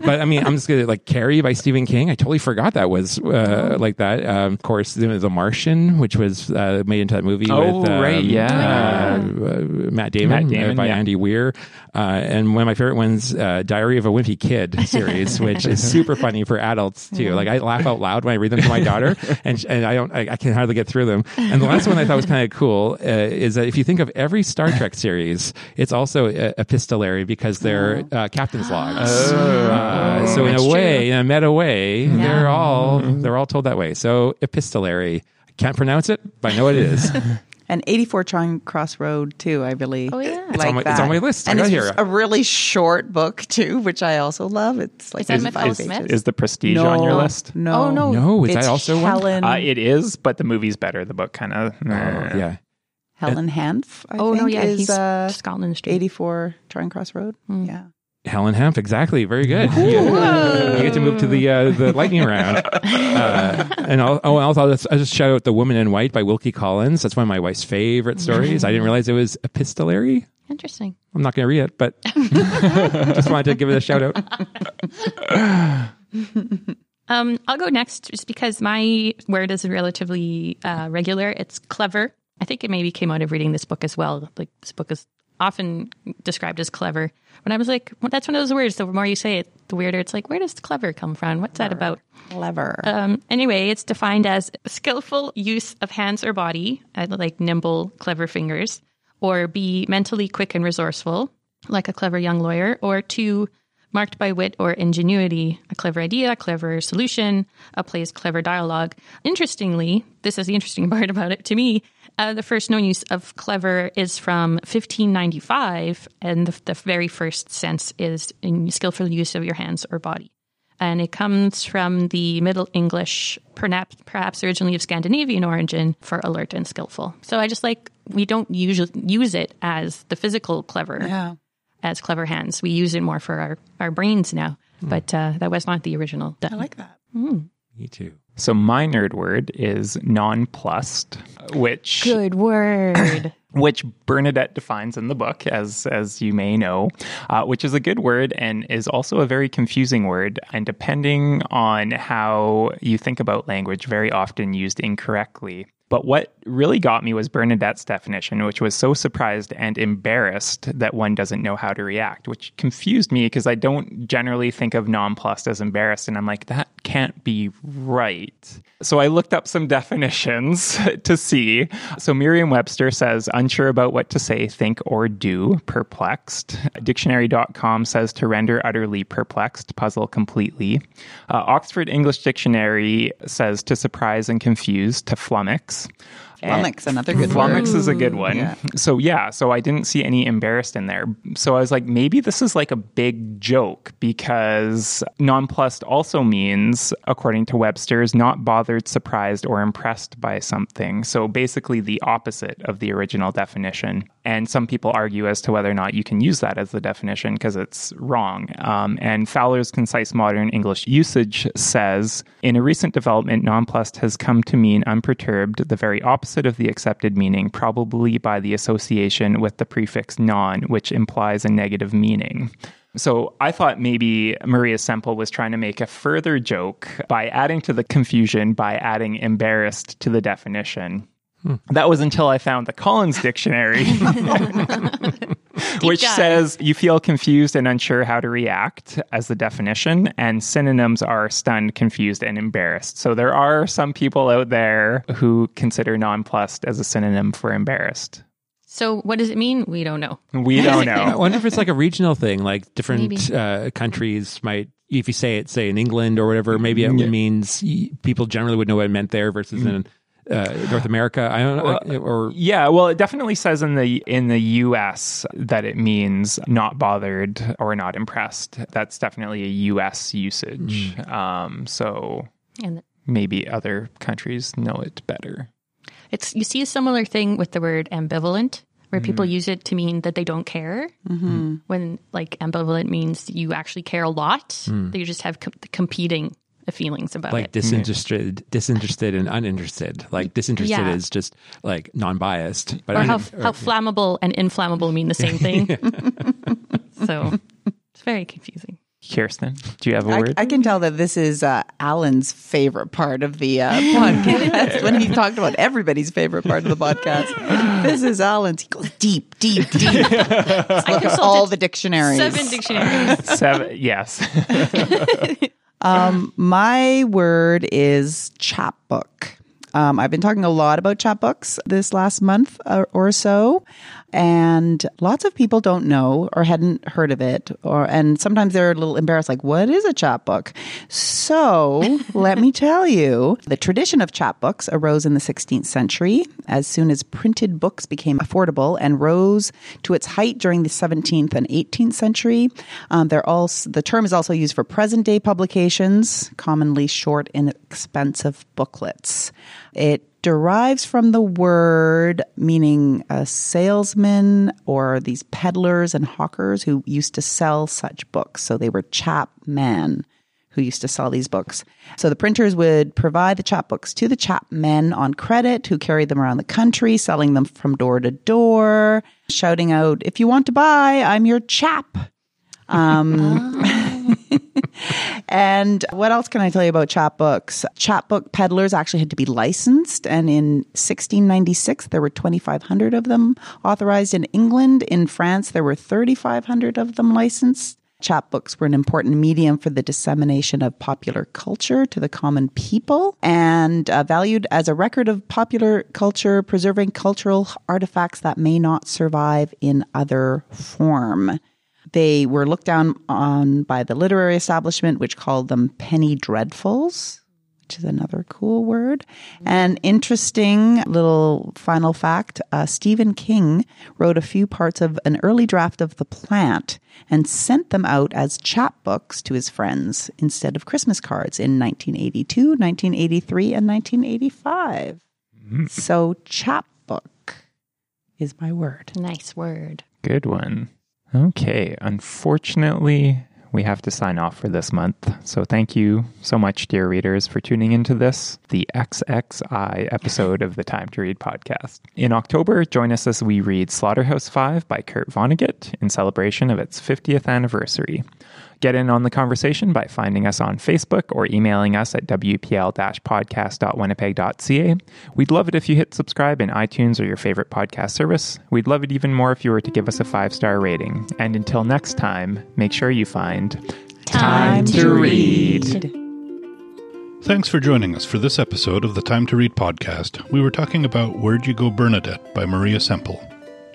But I mean, I'm just going to like Carrie by Stephen King. I totally forgot that was uh, like that. Um, of course, the, the Martian, which was uh, made into that movie Oh, with um, right, yeah. uh, uh, Matt Damon, Matt uh, Damon, by yeah. Andy Weir. Uh, and one of my favorite ones, uh, Diary of a Wimpy Kid series, which is super funny for adults too. Like I laugh out loud when I read them to my daughter, and sh- and I don't, I, I can hardly get through them. And the last one I thought was kind of cool uh, is that if you think of every Star Trek series, it's also uh, epistolary because they're uh, captain's logs. Uh, so in a That's way, in a meta way, they're all they're all told that way. So epistolary. I can't pronounce it, but I know what it is. And 84 Charing Cross Road, too, I believe. Oh, yeah. It's on my- it's on my list. I And got it's here. a really short book, too, which I also love. It's like Is that 55 Smith? Is the Prestige no, on your list? No. Oh, no. No, is It's that also one? Helen, Uh, it is, but the movie's better. The book kind of. Yeah. Helen Hanff, I oh, think, no, yeah. is He's uh, Scotland Street. 84 Charing Cross Road. Yeah. Helen Hemp, exactly. Very good. You, you get to move to the uh, the lightning round. Uh, and I'll, oh, also, I'll just, I'll just shout out The Woman in White by Wilkie Collins. That's one of my wife's favorite stories. I didn't realize it was epistolary. Interesting. I'm not going to read it, but just wanted to give it a shout out. Um, I'll go next just because my word is relatively uh, regular. It's clever. I think it maybe came out of reading this book as well. Like this book is often described as clever. When I was like, well, that's one of those words. The more you say it, the weirder it's like. Where does clever come from? What's that about? Clever. Um, anyway, it's defined as skillful use of hands or body, uh, like nimble, clever fingers, or be mentally quick and resourceful, like a clever young lawyer, or two, marked by wit or ingenuity, a clever idea, a clever solution, a play's clever dialogue. Interestingly, this is the interesting part about it to me. Uh, the first known use of clever is from 1595, and the, the very first sense is in skillful use of your hands or body. and it comes from the Middle English, perhaps, perhaps originally of Scandinavian origin, for alert and skillful. So I just like we don't usually use it as the physical clever, Yeah. as clever hands. We use it more for our, our brains now. But uh, that was not the original. I like that. Me too. So my nerd word is nonplussed, which Good word. which Bernadette defines in the book, as as you may know, uh, which is a good word and is also a very confusing word, and depending on how you think about language, very often used incorrectly. But what really got me was Bernadette's definition, which was so surprised and embarrassed that one doesn't know how to react, which confused me because I don't generally think of nonplussed as embarrassed. And I'm like, that can't be right. So I looked up some definitions to see. So Merriam Webster says, unsure about what to say, think, or do, perplexed. Dictionary.com says to render utterly perplexed, puzzle completely. Uh, Oxford English Dictionary says to surprise and confuse, to flummox. Flummox, another good Flummox word. is a good one. Yeah. So yeah, so I didn't see any embarrassed in there. So I was like, maybe this is like a big joke because nonplussed also means, according to Webster's, not bothered, surprised, or impressed by something. So basically the opposite of the original definition. And some people argue as to whether or not you can use that as the definition because it's wrong. Um, and Fowler's Concise Modern English Usage says, in a recent development, nonplussed has come to mean unperturbed, the very opposite of the accepted meaning, probably by the association with the prefix non, which implies a negative meaning. So I thought maybe Maria Semple was trying to make a further joke by adding to the confusion by adding embarrassed to the definition. That was until I found the Collins Dictionary, which dive. says you feel confused and unsure how to react as the definition, and synonyms are stunned, confused, and embarrassed. So there are some people out there who consider nonplussed as a synonym for embarrassed. so what does it mean? We don't know. We don't know. I wonder if it's like a regional thing, like different uh, countries might. If you say it, say in England or whatever, maybe it means people generally would know what it meant there versus in uh, North America. I don't know, or Yeah, well, it definitely says in the in the U.S. that it means not bothered or not impressed. That's definitely a U.S. usage. Um, so And maybe other countries know it better. it's you see a similar thing with the word ambivalent, where people use it to mean that they don't care. Mm-hmm. When like ambivalent means you actually care a lot, that you just have com- competing feelings about like it. disinterested, disinterested and uninterested. Like disinterested Yeah. is just like non-biased, but or un- how, how flammable and inflammable mean the same thing. so it's very confusing. Kirsten, do you have a I, word? I can tell that this is uh, Alan's favorite part of the uh, podcast. when he talked about everybody's favorite part of the podcast, this is Alan's. He goes deep, deep, deep. I Look at all the dictionaries. seven dictionaries. Seven. Yes. Um, my word is chapbook. Um, I've been talking a lot about chapbooks this last month or, or so, and lots of people don't know or hadn't heard of it, or and sometimes they're a little embarrassed, like, "What is a chapbook?" So let me tell you, the tradition of chapbooks arose in the 16th century as soon as printed books became affordable and rose to its height during the 17th and 18th century. Um, they're also the term is also used for present day publications, commonly short, inexpensive booklets. It derives from the word meaning a salesman or these peddlers and hawkers who used to sell such books. So they were chapmen who used to sell these books. So the printers would provide the chapbooks to the chapmen on credit who carried them around the country, selling them from door to door, shouting out, if you want to buy, I'm your chap. Um, and what else can I tell you about chapbooks? Chapbook peddlers actually had to be licensed, and in 1696 there were 2,500 of them authorized in England. In France, there were 3,500 of them licensed. Chapbooks were an important medium for the dissemination of popular culture to the common people and uh, valued as a record of popular culture, preserving cultural artifacts that may not survive in other form. They were looked down on by the literary establishment, which called them penny dreadfuls, which is another cool word. And interesting little final fact uh, Stephen King wrote a few parts of an early draft of The Plant and sent them out as chapbooks to his friends instead of Christmas cards in 1982, 1983, and 1985. So, chapbook is my word. Nice word. Good one. Okay. Unfortunately, we have to sign off for this month. So thank you so much, dear readers, for tuning into this, the XXI episode of the Time to Read podcast. In October, join us as we read Slaughterhouse 5 by Kurt Vonnegut in celebration of its 50th anniversary. Get in on the conversation by finding us on Facebook or emailing us at wpl-podcast.winnipeg.ca. We'd love it if you hit subscribe in iTunes or your favorite podcast service. We'd love it even more if you were to give us a five-star rating. And until next time, make sure you find Time to read. Thanks for joining us for this episode of the Time to Read podcast. We were talking about Where'd You Go Bernadette by Maria Semple.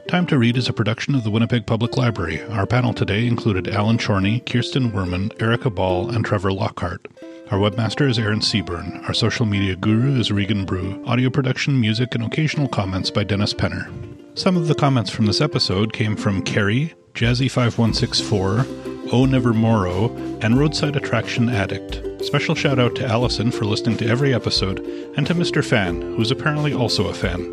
Time to Read is a production of the Winnipeg Public Library. Our panel today included Alan Chorney, Kirsten Werman, Erica Ball, and Trevor Lockhart. Our webmaster is Aaron Seaburn. Our social media guru is Regan Brew. Audio production, music, and occasional comments by Dennis Penner. Some of the comments from this episode came from Carrie, Jazzy5164, O Never Moro, and Roadside Attraction Addict. Special shout out to Allison for listening to every episode, and to Mr. Fan, who's apparently also a fan.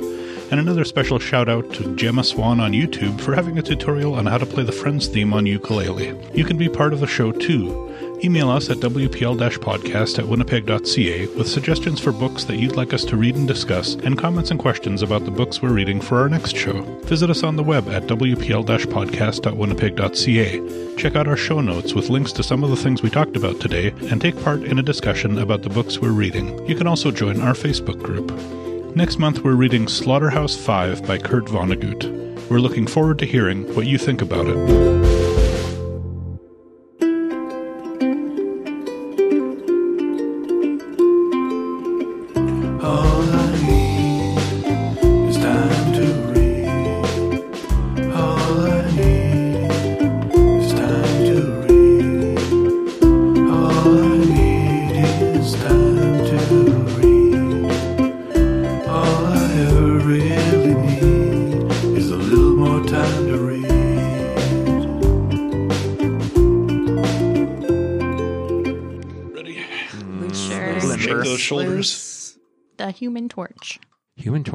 And another special shout out to Gemma Swan on YouTube for having a tutorial on how to play the Friends theme on ukulele. You can be part of the show too. Email us at wpl-podcast at winnipeg.ca with suggestions for books that you'd like us to read and discuss, and comments and questions about the books we're reading for our next show. Visit us on the web at wpl-podcast.winnipeg.ca. Check out our show notes with links to some of the things we talked about today, and take part in a discussion about the books we're reading. You can also join our Facebook group. Next month, we're reading Slaughterhouse 5 by Kurt Vonnegut. We're looking forward to hearing what you think about it.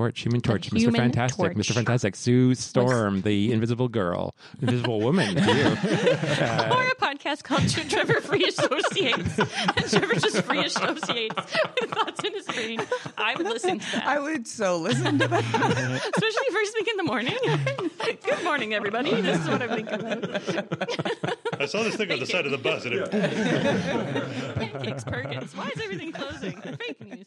Torch, Human Torch, Mr. Human Fantastic, Torch. Mr. Fantastic, Sue Storm, the Invisible Girl, Invisible Woman. to you. or a uh, podcast called Trevor Free Associates. and Trevor just free associates with thoughts in his brain. I would listen to that. I would so listen to that. Especially first thing in the morning. Good morning, everybody. This is what I'm thinking about. I saw this thing on the side of the bus and it Pancakes, Perkins. Why is everything closing? Fake news.